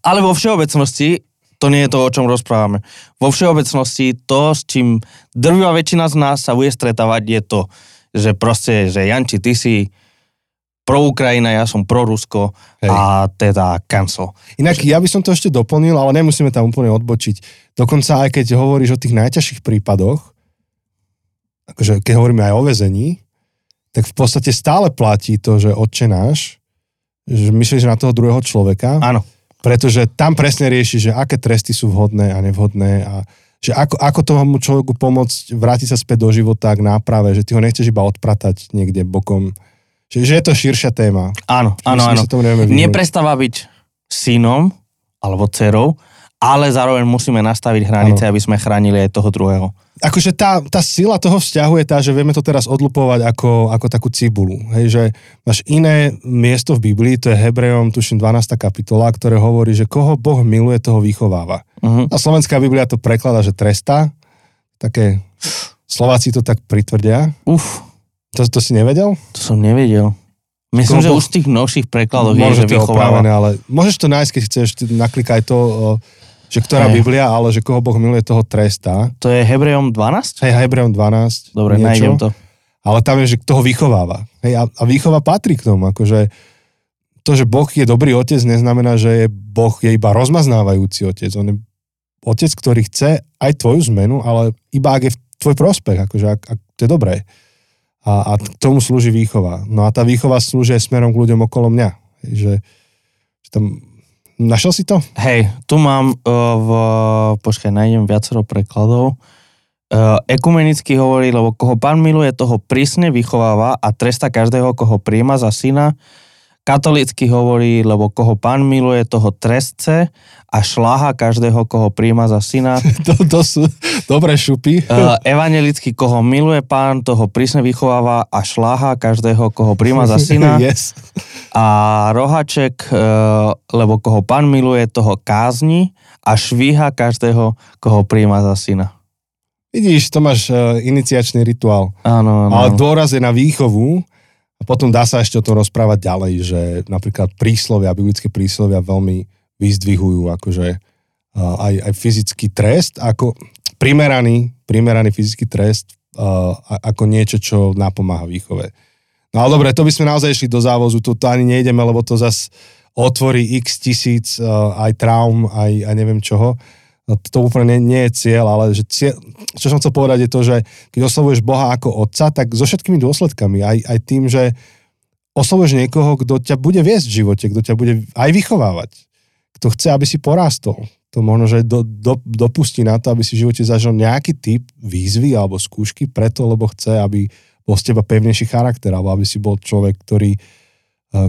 ale vo všeobecnosti to nie je to, o čom rozprávame. Vo všeobecnosti to, s čím drvivá väčšina z nás sa bude stretávať, je to, že proste, že Janči, ty si pro Ukrajina, ja som pro Rusko
Hej.
a teda cancel.
Inak ja by som to ešte doplnil, ale nemusíme tam úplne odbočiť. Dokonca aj keď hovoríš o tých najťažších prípadoch, akože keď hovoríme aj o väzení, tak v podstate stále platí to, že otče náš, že myslíš na toho druhého človeka,
Áno,
pretože tam presne rieši, že aké tresty sú vhodné a nevhodné a že ako, ako tomu človeku pomôcť vrátiť sa späť do života k náprave, že ty ho nechceš iba odpratať niekde bokom. Že, že je to širšia téma.
áno, áno, áno. Neprestáva byť synom alebo dcerou, ale zároveň musíme nastaviť hranice, aby sme chránili aj toho druhého.
akože tá, tá sila toho vzťahu je tá, že vieme to teraz odlupovať ako, ako takú cibulu. Hej, že máš iné miesto v Biblii, to je Hebrejom, tuším 12. kapitola, ktoré hovorí, že koho Boh miluje, toho vychováva.
Uh-huh.
A slovenská Biblia to prekladá, že trestá. Také Slováci to tak pritvrdia.
Uf,
To, to si nevedel?
to som nevedel. Myslím, že už v tých novších prekladoch je, že vychováva.
opravené, ale môžeš to nájsť, keď chceš, naklikaj to, že ktorá
Hej.
Biblia, ale že koho Boh miluje, toho trestá.
To je Hebrejom 12?
Hej, Hebrejom 12.
Dobre,
niečo.
nájdem to.
ale tam je, že toho vychováva. Hej, a, a výchova patrí k tomu, akože to, že Boh je dobrý otec, neznamená, že je Boh je iba rozmaznávajúci otec. On je otec, ktorý chce aj tvoju zmenu, ale iba ak je v tvoj prospech, akože ak, ak to je dobré. A, a tomu slúži výchova. No a tá výchova slúži aj smerom k ľuďom okolo mňa. Že, že tam... Našiel si to?
Hej, tu mám uh, v... Počkaj, nájdem viacero prekladov. Uh, ekumenicky hovorí, lebo koho pán miluje, toho prísne vychováva a tresta každého, koho príjma za syna, katolícky hovorí, lebo koho pán miluje, toho trestce a šláha každého, koho príjma za syna. (laughs)
To, to sú dobré šupy.
Uh, evangelicky, koho miluje pán, toho prísne vychováva a šláha každého, koho príjma za (laughs) syna.
yes.
A rohaček, uh, lebo koho pán miluje, toho kázni a švíha každého, koho príjma za syna.
Vidíš, to máš uh, iniciačný rituál.
Áno, áno.
Ale dôraz je na výchovu a potom dá sa ešte o tom rozprávať ďalej, že napríklad príslovia, biblické príslovia veľmi vyzdvihujú akože aj, aj fyzický trest, ako primeraný, primeraný fyzický trest uh, ako niečo, čo napomáha výchove. No ale dobre, to by sme naozaj išli do závozu, tu to ani nejdeme, lebo to zas otvorí x tisíc uh, aj traum, aj, aj neviem čoho. No, to úplne nie, nie je cieľ, ale že cieľ, čo som chcel povedať je to, že keď oslovuješ Boha ako otca, tak so všetkými dôsledkami, aj, aj tým, že oslovuješ niekoho, kto ťa bude viesť v živote, kto ťa bude aj vychovávať, kto chce, aby si porástol. To možno, že do, do, dopustí na to, aby si v živote zažil nejaký typ výzvy alebo skúšky preto, lebo chce, aby bol z teba pevnejší charakter, alebo aby si bol človek, ktorý, eh,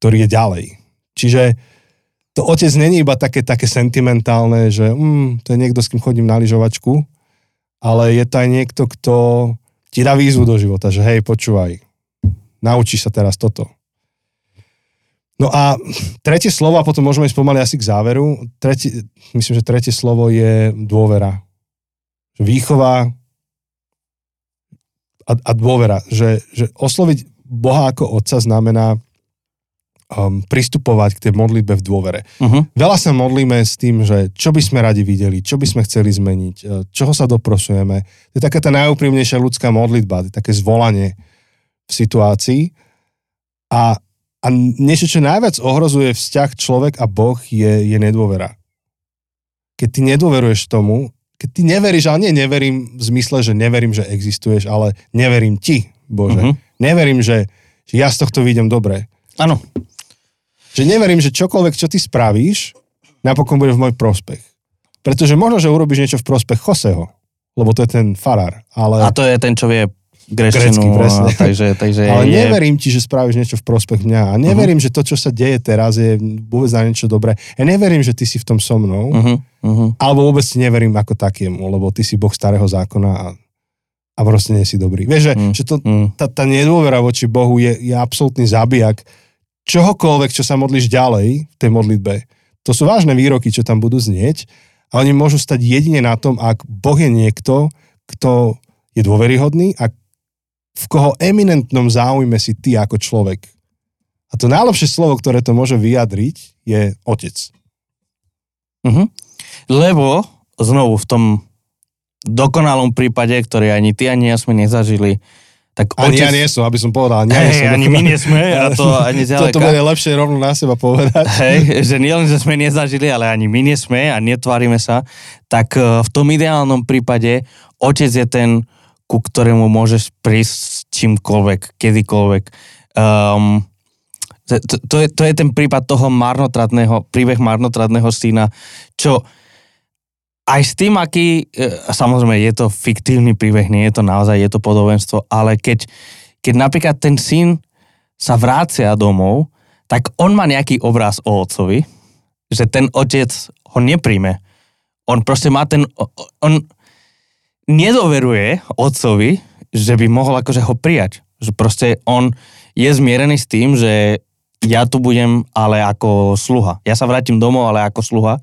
ktorý je ďalej. Čiže to otec není iba také, také sentimentálne, že mm, to je niekto, s kým chodím na lyžovačku, ale je to aj niekto, kto ti dá výzvu do života, že hej, počúvaj, naučíš sa teraz toto. No a tretie slovo, a potom môžeme ísť pomaly asi k záveru. Tretie, myslím, že tretie slovo je dôvera. Výchova a, a dôvera. Že, že osloviť Boha ako otca znamená um, pristupovať k tej modlitbe v dôvere.
Uh-huh.
Veľa sa modlíme s tým, že čo by sme radi videli, čo by sme chceli zmeniť, e, čoho sa doprosujeme. To je taká tá najúprimnejšia ľudská modlitba, to je také zvolanie v situácii. A, a niečo, čo najviac ohrozuje vzťah človek a Boh, je, je nedôvera. Keď ty nedôveruješ tomu, keď ty neveríš, ale nie neverím v zmysle, že neverím, že existuješ, ale neverím ti, Bože.
Mhm.
Neverím, že, že ja z tohto vidím dobre.
Áno.
Že neverím, že čokoľvek, čo ty spravíš, napokon bude v môj prospech. Pretože možno, že urobíš niečo v prospech Joseho, lebo to je ten farár. Ale,
A to je ten, čo vie
Grecky, presne.
a (laughs) takže, takže
ale
je,
neverím ti, že spravíš niečo v prospech mňa. A neverím, uh-huh. že to, čo sa deje teraz, je vôbec na niečo dobré. Ja neverím, že ty si v tom so mnou.
Uh-huh, uh-huh.
Alebo vôbec ti neverím ako takému, lebo ty si Boh starého zákona a, a proste nie si dobrý. Vieš, že,
Mm.
že to,
Mm.
tá, tá nedôvera voči Bohu je, je absolútny zabijak čohokoľvek, čo sa modlíš ďalej v tej modlitbe. To sú vážne výroky, čo tam budú znieť a oni môžu stať jedine na tom, ak Boh je niekto, kto je dôveryhodný a v koho eminentnom záujme si ty ako človek. A to najlepšie slovo, ktoré to môže vyjadriť, je otec.
Uh-huh. Lebo znovu v tom dokonalom prípade, ktorý ani ty, ani ja sme nezažili, tak
Ani
otec...
ja nie som, aby som povedal. Ani, ja nie som
ani my nie sme, a to (laughs) ani zďaleka.
bude lepšie rovno na seba povedať.
Hej, že nielen, že sme nezažili, ale ani my nie sme a netvárime sa, tak eh, v tom ideálnom prípade otec je ten, ku ktorému môžeš prísť s čímkoľvek, kedykoľvek. Um, to, to, to, je, to je ten prípad toho marnotratného, príbeh marnotratného syna, čo aj s tým, aký, e, samozrejme je to fiktívny príbeh, nie je to naozaj, je to podobenstvo, ale keď, keď napríklad ten syn sa vrácia domov, tak on má nejaký obraz o otcovi, že ten otec ho nepríjme. On proste má ten, on nedoveruje otcovi, že by mohol akože ho prijať. Že proste on je zmierený s tým, že ja tu budem ale ako sluha. Ja sa vrátim domov, ale ako sluha,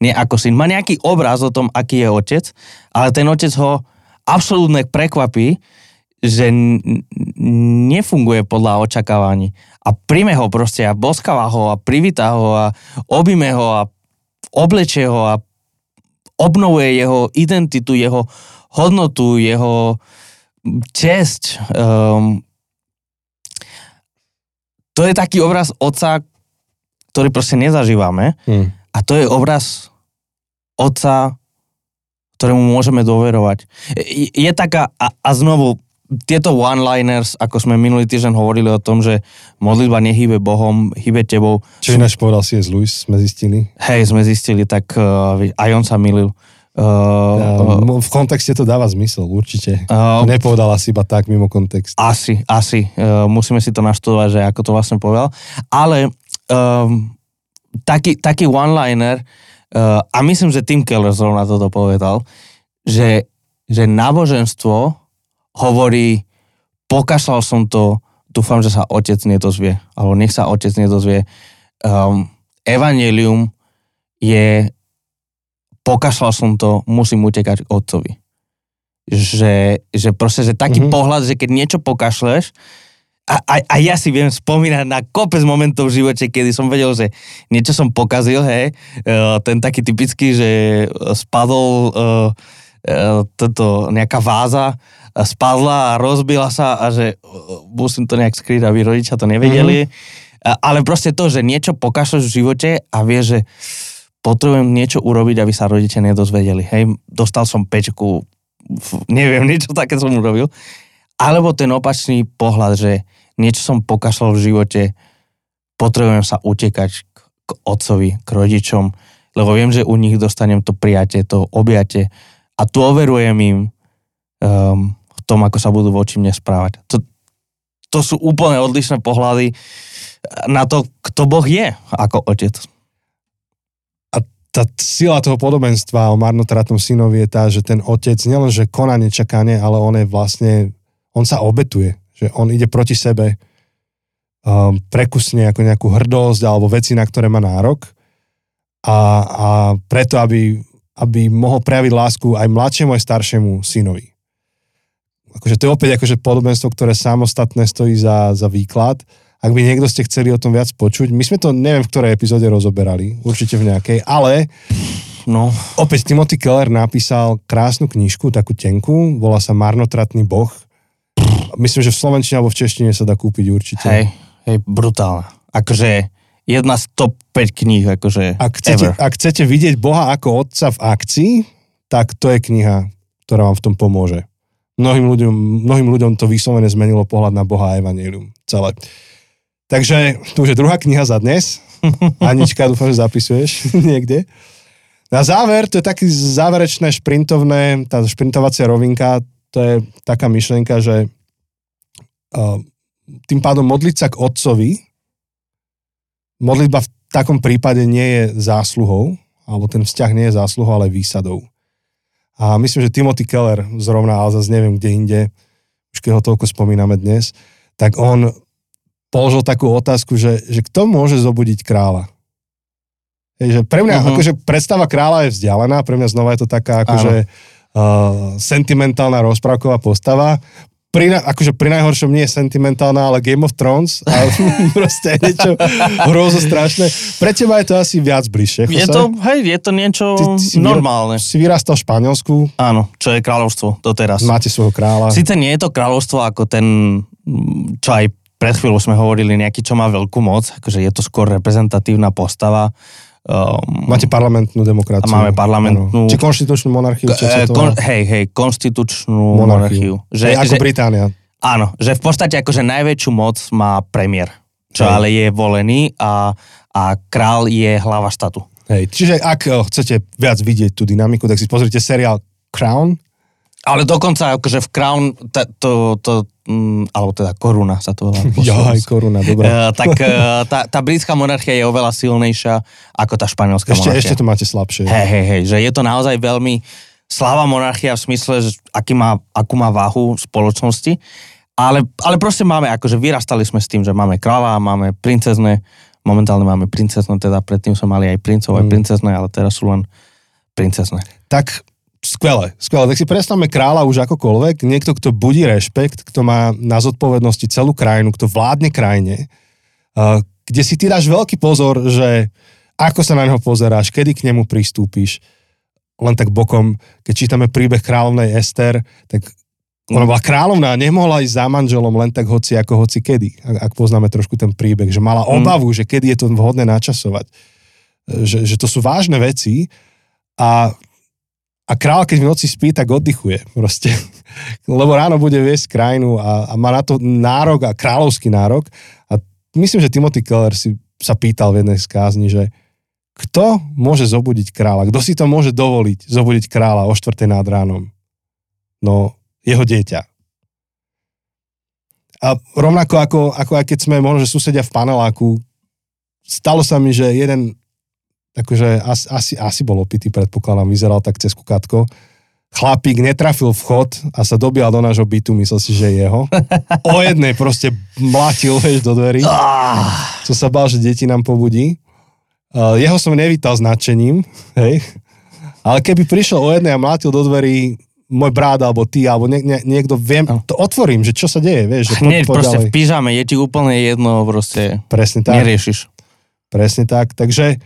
nie ako syn. Má nejaký obraz o tom, aký je otec, ale ten otec ho absolútne prekvapí, že nefunguje podľa očakávaní. A príjme ho proste a boskáva ho a privítá ho a objme ho a oblečie ho a obnovuje jeho identitu, jeho hodnotu, jeho česť. Um, to je taký obraz otca, ktorý proste nezažívame
Hm.
A to je obraz otca, ktorému môžeme dôverovať. Je, je taká, a, a znovu, tieto one-liners, ako sme minulý týždeň hovorili o tom, že modlitba nehýbe Bohom, hýbe tebou.
Čo ináč povedal je Lewis, sme zistili.
Hej, sme zistili, tak uh, aj on sa milil. Uh,
Uh, v kontexte to dáva zmysel, určite.
uh,
nepovedal asi iba tak mimo kontext.
Asi, asi. Uh, musíme si to naštudovať, že ako to vlastne povedal. Ale um, taký, taký one-liner, uh, a myslím, že Tim Keller zrovna toto povedal, že, že náboženstvo hovorí, pokašľal som to, dúfam, že sa otec nedozvie, alebo nech sa otec nedozvie. Um, Evangelium je, pokašľal som to, musím utekať k otcovi že, že proste, že taký
Mhm.
mm-hmm. pohľad, že keď niečo pokašleš, a, a, a ja si viem spomínať na kopec momentov v živote, kedy som vedel, že niečo som pokazil, hej, uh, ten taký typický, že spadol uh, uh, toto, nejaká váza, spadla a rozbila sa a že uh, musím to nejak skryť, aby rodičia to nevedeli. Mm-hmm. Ale proste to, že niečo pokašleš v živote a vieš, že potrebujem niečo urobiť, aby sa rodičia nedozvedeli. Hej, dostal som pečku, neviem, (laughs) niečo také som urobil. Alebo ten opačný pohľad, že niečo som pokašľal v živote, potrebujem sa utekať k, otcovi, k rodičom, lebo viem, že u nich dostanem to prijatie, to objate a tu overujem im um, v tom, ako sa budú voči mne správať. To, to sú úplne odlišné pohľady na to, kto Boh je ako otec.
tá sila toho podobenstva o marnotratnom synovi je tá, že ten otec nielenže koná nečakane, ale on je vlastne, on sa obetuje, že on ide proti sebe, um, prekusne ako nejakú hrdosť alebo veci, na ktoré má nárok a, a preto, aby, aby mohol prejaviť lásku aj mladšiemu, aj staršiemu synovi. Akože to je opäť akože podobenstvo, ktoré samostatné stojí za, za výklad. Ak by niekto ste chceli o tom viac počuť, my sme to neviem v ktorej epizóde rozoberali, určite v nejakej, ale
No,
Opäť Timothy Keller napísal krásnu knižku, takú tenku, volá sa Marnotratný boh. Myslím, že v Slovenčine alebo v Češtine sa dá kúpiť určite.
hej, hej, brutálna. Akože jedna z top 5 kníh, akože
Ak chcete,
ever.
ak chcete vidieť Boha ako otca v akcii, tak to je kniha, ktorá vám v tom pomôže. Mnohým ľuďom, mnohým ľuďom to vyslovene zmenilo pohľad na Boha a Evangelium. Celé. Takže tu už je druhá kniha za dnes. (laughs) Anička, dúfam, že zapisuješ (laughs) niekde. Na záver, to je taký záverečné šprintovné, tá šprintovacia rovinka, to je taká myšlienka, že tým pádom modliť sa k otcovi, modlitba v takom prípade nie je zásluhou, alebo ten vzťah nie je zásluhou, ale výsadou. A myslím, že Timothy Keller zrovna, ale zase neviem kde inde, už keď ho toľko spomíname dnes, tak on položil takú otázku, že, že kto môže zobudiť kráľa? Hej, že pre mňa, uh-huh. akože predstava kráľa je vzdialená, pre mňa znova je to taká akože uh, sentimentálna rozprávková postava. Pri, akože pri najhoršom nie je sentimentálna, ale Game of Thrones a (laughs) proste niečo hrozo strašné. Pre teba je to asi viac bližšie.
Je to, hej, je to niečo
Ty- ty
normálne.
Si vyrastal v Španielsku,
Áno, čo je kráľovstvo doteraz.
máte svojho kráľa.
Sice nie je to kráľovstvo ako ten, čo aj pred chvíľou sme hovorili, nejaký, čo má veľkú moc, akože je to skôr reprezentatívna postava. Um,
Máte parlamentnú demokraciu.
A máme parlamentnú-
Áno. Či konštitučnú monarchiu, sa
eh,
to
kon, hej, hej, konštitučnú
Monarchiu.
monarchiu. Že,
Hej, ako
že,
Británia.
áno, že v podstate akože najväčšiu moc má premiér, čo
Hej.
ale je volený a, a král je hlava štátu.
Hej, čiže ak eh, chcete viac vidieť tú dynamiku, tak si pozrite seriál Crown.
Ale dokonca akože v Crown, ta, to, to, mm, alebo teda koruna sa to volá. (laughs)
Jaj, koruna, dobré.
Eh, tak eh, tá, tá britská monarchia je oveľa silnejšia ako tá španielská
Ešte,
monarchia.
ešte to máte slabšie.
Hej, hej, hej, že je to naozaj veľmi sláva monarchia v smysle, že aký má, akú má váhu v spoločnosti, ale, ale proste máme, akože vyrastali sme s tým, že máme kráľa, máme princezne, momentálne máme princezne, teda predtým sme mali aj princov, aj
Mm.
princezne, ale teraz sú len princezne.
Tak skvelé, skvelé. Tak si predstavme kráľa už akokoľvek, niekto, kto budí rešpekt, kto má na zodpovednosti celú krajinu, kto vládne krajine, uh, kde si ty dáš veľký pozor, že ako sa na neho pozeráš, kedy k nemu pristúpiš. Len tak bokom, keď čítame príbeh kráľovnej Ester, tak ona bola kráľovná nemohla ísť za manželom len tak hoci ako hoci kedy, ak, poznáme trošku ten príbeh, že mala obavu, že kedy je to vhodné načasovať. Že, že to sú vážne veci a a král, keď v noci spí, tak oddychuje proste. (laughs) Lebo ráno bude viesť krajinu a, a má na to nárok a kráľovský nárok. A myslím, že Timothy Keller si sa pýtal v jednej z kázni, že kto môže zobudiť kráľa? Kto si to môže dovoliť, zobudiť kráľa o 4. nad ránom? No, jeho dieťa. A rovnako ako, ako aj keď sme možno, že susedia v paneláku, stalo sa mi, že jeden, akože asi, asi, asi bol opitý, predpokladám, vyzeral tak cez kukátko, chlapík netrafil vchod a sa dobíjal do nášho bytu, myslel si, že je jeho. O jednej proste mlátil, vieš, do dverí. Co sa bál, že deti nám pobudí. Jeho som nevítal s nadšením, hej. Ale keby prišiel o jednej a mlátil do dverí môj brat, alebo ty, alebo nie, nie, niekto, viem, to otvorím, že čo sa deje, vieš. Že
Hneď proste v pyžame, je ti úplne jedno, proste
Presne tak.
neriešiš.
Presne tak. Takže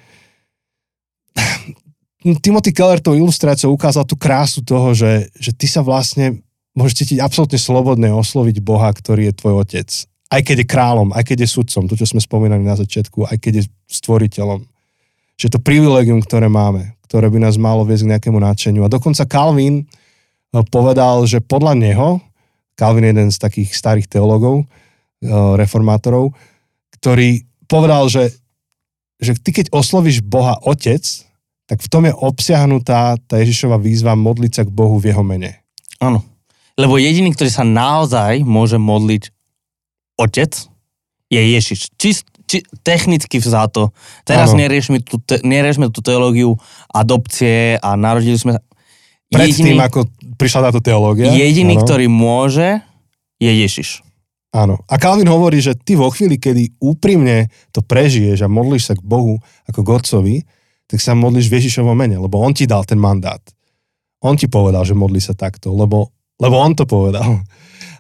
(sighs) Timothy Keller tou ilustráciou ukázal tú krásu toho, že, že ty sa vlastne môžeš cítiť absolútne slobodne osloviť Boha, ktorý je tvoj otec. Aj keď je kráľom, aj keď je sudcom, to, čo sme spomínali na začiatku, aj keď je stvoriteľom. Že to privilegium, ktoré máme, ktoré by nás malo viesť k nejakému nadšeniu. A dokonca Calvin eh, povedal, že podľa neho, Calvin je jeden z takých starých teológov, eh, reformátorov, ktorý povedal, že, že ty keď oslovíš Boha Otec, tak v tom je obsiahnutá tá Ježišova výzva modliť sa k Bohu v jeho mene.
Áno. Lebo jediný, ktorý sa naozaj môže modliť otec, je Ježiš. Čist, či, technicky vzato. Teraz neriešme tú, te, neriešme tú teológiu adopcie a narodili sme sa.
Predtým,
Jediný,
ako prišla táto teológia.
jediný
áno,
ktorý môže, je Ježiš.
Áno. A Calvin hovorí, že ty vo chvíli, kedy úprimne to prežiješ a modlíš sa k Bohu ako k Otcovi, tak sa modlíš v Ježišovom mene, lebo on ti dal ten mandát. On ti povedal, že modlí sa takto, lebo, lebo on to povedal.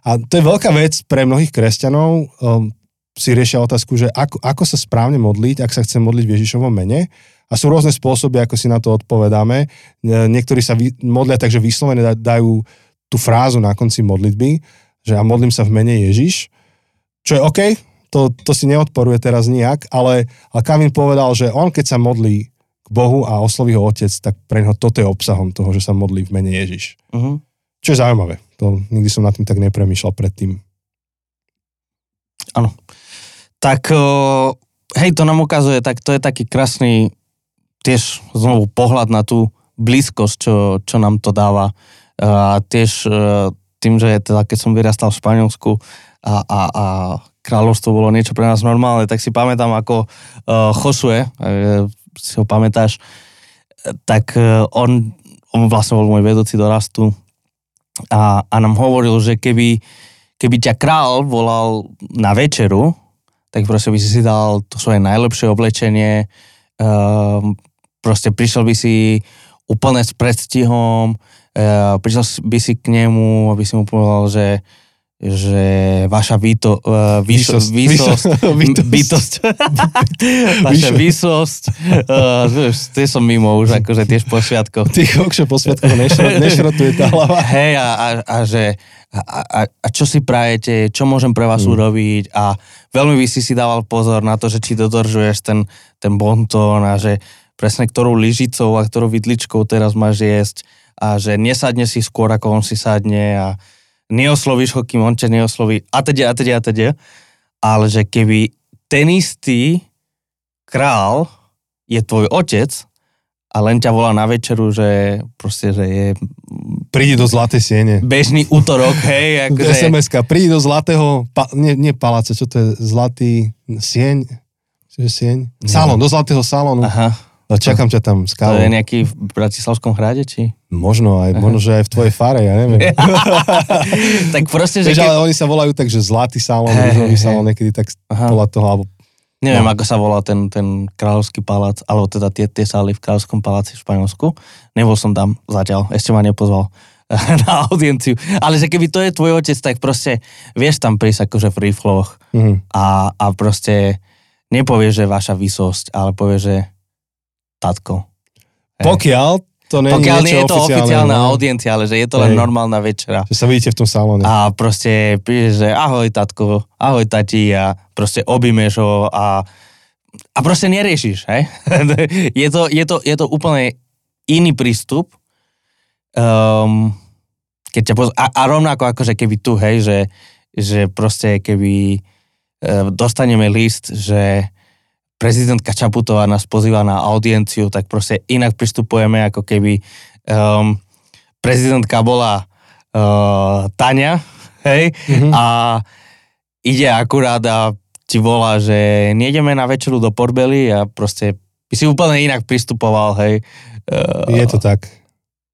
A to je veľká vec pre mnohých kresťanov, um, si riešia otázku, že ako, ako sa správne modliť, ak sa chce modliť v Ježišovom mene. A sú rôzne spôsoby, ako si na to odpovedáme. Nie- Niektorí sa vy, modlia tak, že vyslovene da- dajú tú frázu na konci modlitby, že a modlím sa v mene Ježiš, čo je OK, to, to si neodporuje teraz nijak, ale, ale Kavin povedal, že on keď sa modlí k Bohu a osloví ho otec, tak pre neho toto je obsahom toho, že sa modlí v mene Ježiš.
Uh-huh.
Čo je zaujímavé. To, nikdy som nad tým tak nepremýšľal predtým.
Tak o, hej, to nám ukazuje, tak to je taký krásny tiež znovu pohľad na tú blízkosť, čo, čo nám to dáva. A tiež e, tým, že teda keď som vyrastal v Španielsku a, a, a kráľovstvo bolo niečo pre nás normálne, tak si pamätám ako uh, Josue, uh, si ho pamätáš, e, tak uh, on, on vlastne bol môj vedúci dorastu a, a nám hovoril, že keby, keby ťa král volal na večeru, tak proste by si si dal to svoje najlepšie oblečenie, um, proste prišiel by si úplne s predstihom, uh, prišiel by si k nemu, aby si mu povedal, že že vaša víto, uh, výso,
Výsosť.
výsosť, (laughs)
Výsosť.
bytosť, (laughs) vaša výsosť, uh, tie som mimo už, akože tiež po sviatkoch.
Ty kokšo po sviatkoch nešrot, (laughs) nešrotuje tá hlava.
Hej, a, a, a že a, a, a čo si prajete, čo môžem pre vás mm. urobiť a veľmi by si si dával pozor na to, že či dodržuješ ten, ten bontón a že presne ktorou lyžicou a ktorou vidličkou teraz máš jesť a že nesadne si skôr, ako on si sadne a neoslovíš ho, kým on ťa neosloví a teda, a teda, a teda. Ale že keby ten istý král je tvoj otec a len ťa volá na večeru, že proste, že je
Prídi do zlatej siene.
bežný útorok, hej, (laughs) akože...
SMS-ka, prídi do zlatého, pa, nie, nie paláca, čo to je, zlatý sieň, sieň? Salón, do zlatého salónu.
Aha,
Čakám ťa tam s
to
kávou.
je nejaký v Bratislavskom hrade, či?
Možno aj, možno, že aj v tvojej fare, ja neviem. (laughs)
tak proste, že keď,
ale oni sa volajú tak, že zlatý salón,
Hej,
rúžový
hej,
salón, niekedy tak
Aha.
podľa toho, alebo
neviem,
no.
ako sa volá ten, ten kráľovský palác, alebo teda tie, tie sály v kráľovskom paláci v Španielsku. Nebol som tam zatiaľ, ešte ma nepozval (laughs) na audienciu. Ale že keby to je tvoj otec, tak proste vieš tam prísť akože v rifloch
mhm.
a, a proste nepovieš, že vaša vysosť, ale povieš, že tatko. Hej.
pokiaľ to nie
Pokiaľ nie je to oficiálna
no,
audiencia, ale že je to len
Hej.
normálna večera.
že sa vidíte v tom salóne.
A proste prídeš, že ahoj tatko, ahoj tati a proste objímeš ho a, a proste neriešiš, hej? (laughs) je, to, je, to, je to úplne iný prístup. Um, keď ťa poz... a, a rovnako akože keby tu, hej, že, že proste keby e, dostaneme list, že prezidentka Čaputová nás pozýva na audienciu, tak proste inak pristupujeme, ako keby um, prezidentka bola uh, Tania, hej, mm-hmm. a ide akurát a ti volá, že nejdeme na večeru do Porbely a proste by si úplne inak pristupoval, hej.
Uh, je to tak.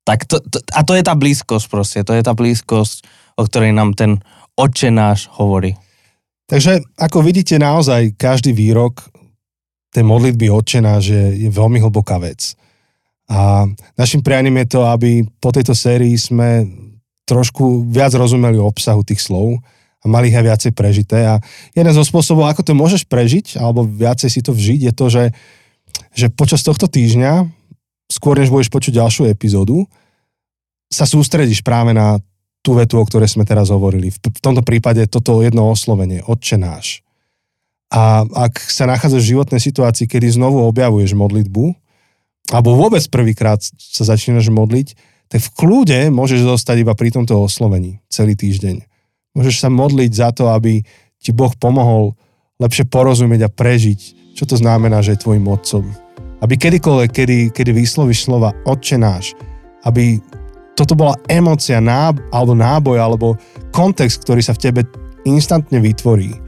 Tak to, to, a to je tá blízkosť proste, to je tá blízkosť, o ktorej nám ten oče náš hovorí.
Takže ako vidíte naozaj každý výrok tej modlitby očená, že je veľmi hlboká vec. A našim prianím je to, aby po tejto sérii sme trošku viac rozumeli obsahu tých slov a mali ich aj viacej prežité. A jeden zo spôsobov, ako to môžeš prežiť, alebo viacej si to vžiť, je to, že, že počas tohto týždňa, skôr než budeš počuť ďalšiu epizódu, sa sústredíš práve na tú vetu, o ktorej sme teraz hovorili. V, v tomto prípade toto jedno oslovenie, Otče náš. A ak sa nachádzaš v životnej situácii, kedy znovu objavuješ modlitbu, alebo vôbec prvýkrát sa začínaš modliť, tak v kľude môžeš zostať iba pri tomto oslovení celý týždeň. Môžeš sa modliť za to, aby ti Boh pomohol lepšie porozumieť a prežiť, čo to znamená, že je tvojim otcom. Aby kedykoľvek, kedy, kedy vyslovíš slova Otče náš, aby toto bola emocia náb, alebo náboj, alebo kontext, ktorý sa v tebe instantne vytvorí.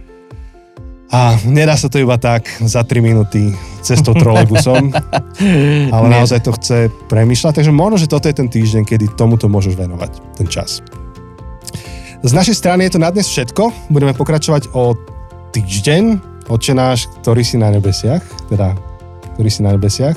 A nedá sa to iba tak za 3 minúty cestou trolejbusom, (laughs) ale Nie. naozaj to chce premyšľať. Takže možno, že toto je ten týždeň, kedy tomuto môžeš venovať, ten čas. Z našej strany je to na dnes všetko. Budeme pokračovať o týždeň. Oče náš, ktorý si na nebesiach, teda ktorý si na nebesiach,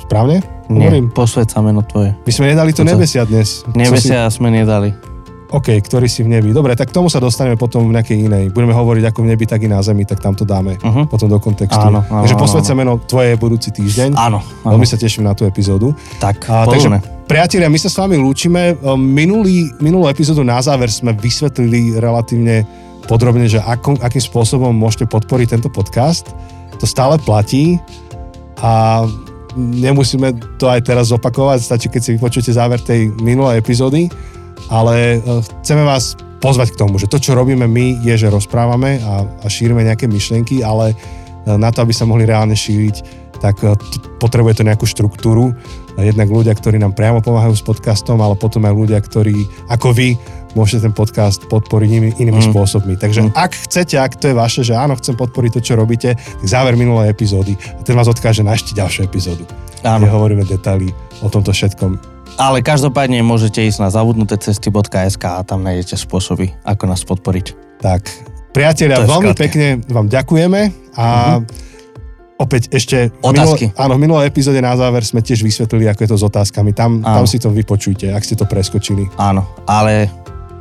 správne?
Nie, Hovorím. posved sa meno tvoje.
My sme nedali to, to nebesia dnes.
Nebesia si... sme nedali.
OK, ktorý si v nebi. Dobre, tak k tomu sa dostaneme potom v nejakej inej. Budeme hovoriť ako v nebi, tak i na zemi, tak tam to dáme uh-huh. potom do kontextu. Áno, áno, takže posved sa meno tvoje budúci týždeň.
Áno,
áno. Veľmi sa teším na tú epizódu.
Tak, A, takže,
priatelia, my sa s vami lúčime. Minulý, minulú epizódu na záver sme vysvetlili relatívne podrobne, že ako, akým spôsobom môžete podporiť tento podcast. To stále platí. A nemusíme to aj teraz zopakovať, stačí, keď si vypočujete záver tej minulej epizódy, ale e, chceme vás pozvať k tomu, že to, čo robíme my, je, že rozprávame a, a šírime nejaké myšlienky, ale e, na to, aby sa mohli reálne šíriť, tak e, potrebuje to nejakú štruktúru. Jednak ľudia, ktorí nám priamo pomáhajú s podcastom, ale potom aj ľudia, ktorí, ako vy, môžete ten podcast podporiť inými, inými mm. spôsobmi. Takže mm. ak chcete, ak to je vaše, že áno, chcem podporiť to, čo robíte, tak záver minulej epizódy a ten vás odkáže na ešte ďalšiu epizódu. Áno. Kde hovoríme detaily o tomto všetkom.
Ale každopádne môžete ísť na zavudnuté cesty.sk a tam nájdete spôsoby, ako nás podporiť.
Tak, priatelia, veľmi skrátke. pekne vám ďakujeme a mm-hmm opäť ešte...
Otázky.
Minulo, áno, v minulej epizóde na záver sme tiež vysvetlili, ako je to s otázkami. Tam, tam si to vypočujte, ak ste to preskočili.
Áno, ale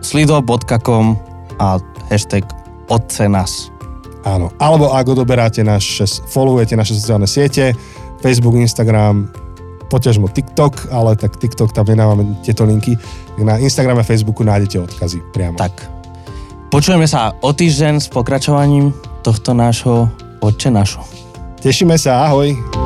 slido.com a hashtag nás.
Áno, alebo ak odoberáte naše, followujete naše sociálne siete, Facebook, Instagram, poťažmo TikTok, ale tak TikTok tam nedávame tieto linky. Na Instagrame a Facebooku nájdete odkazy priamo.
Tak. Počujeme sa o týždeň s pokračovaním tohto nášho Otče našo.
Tešíme sa, ahoj.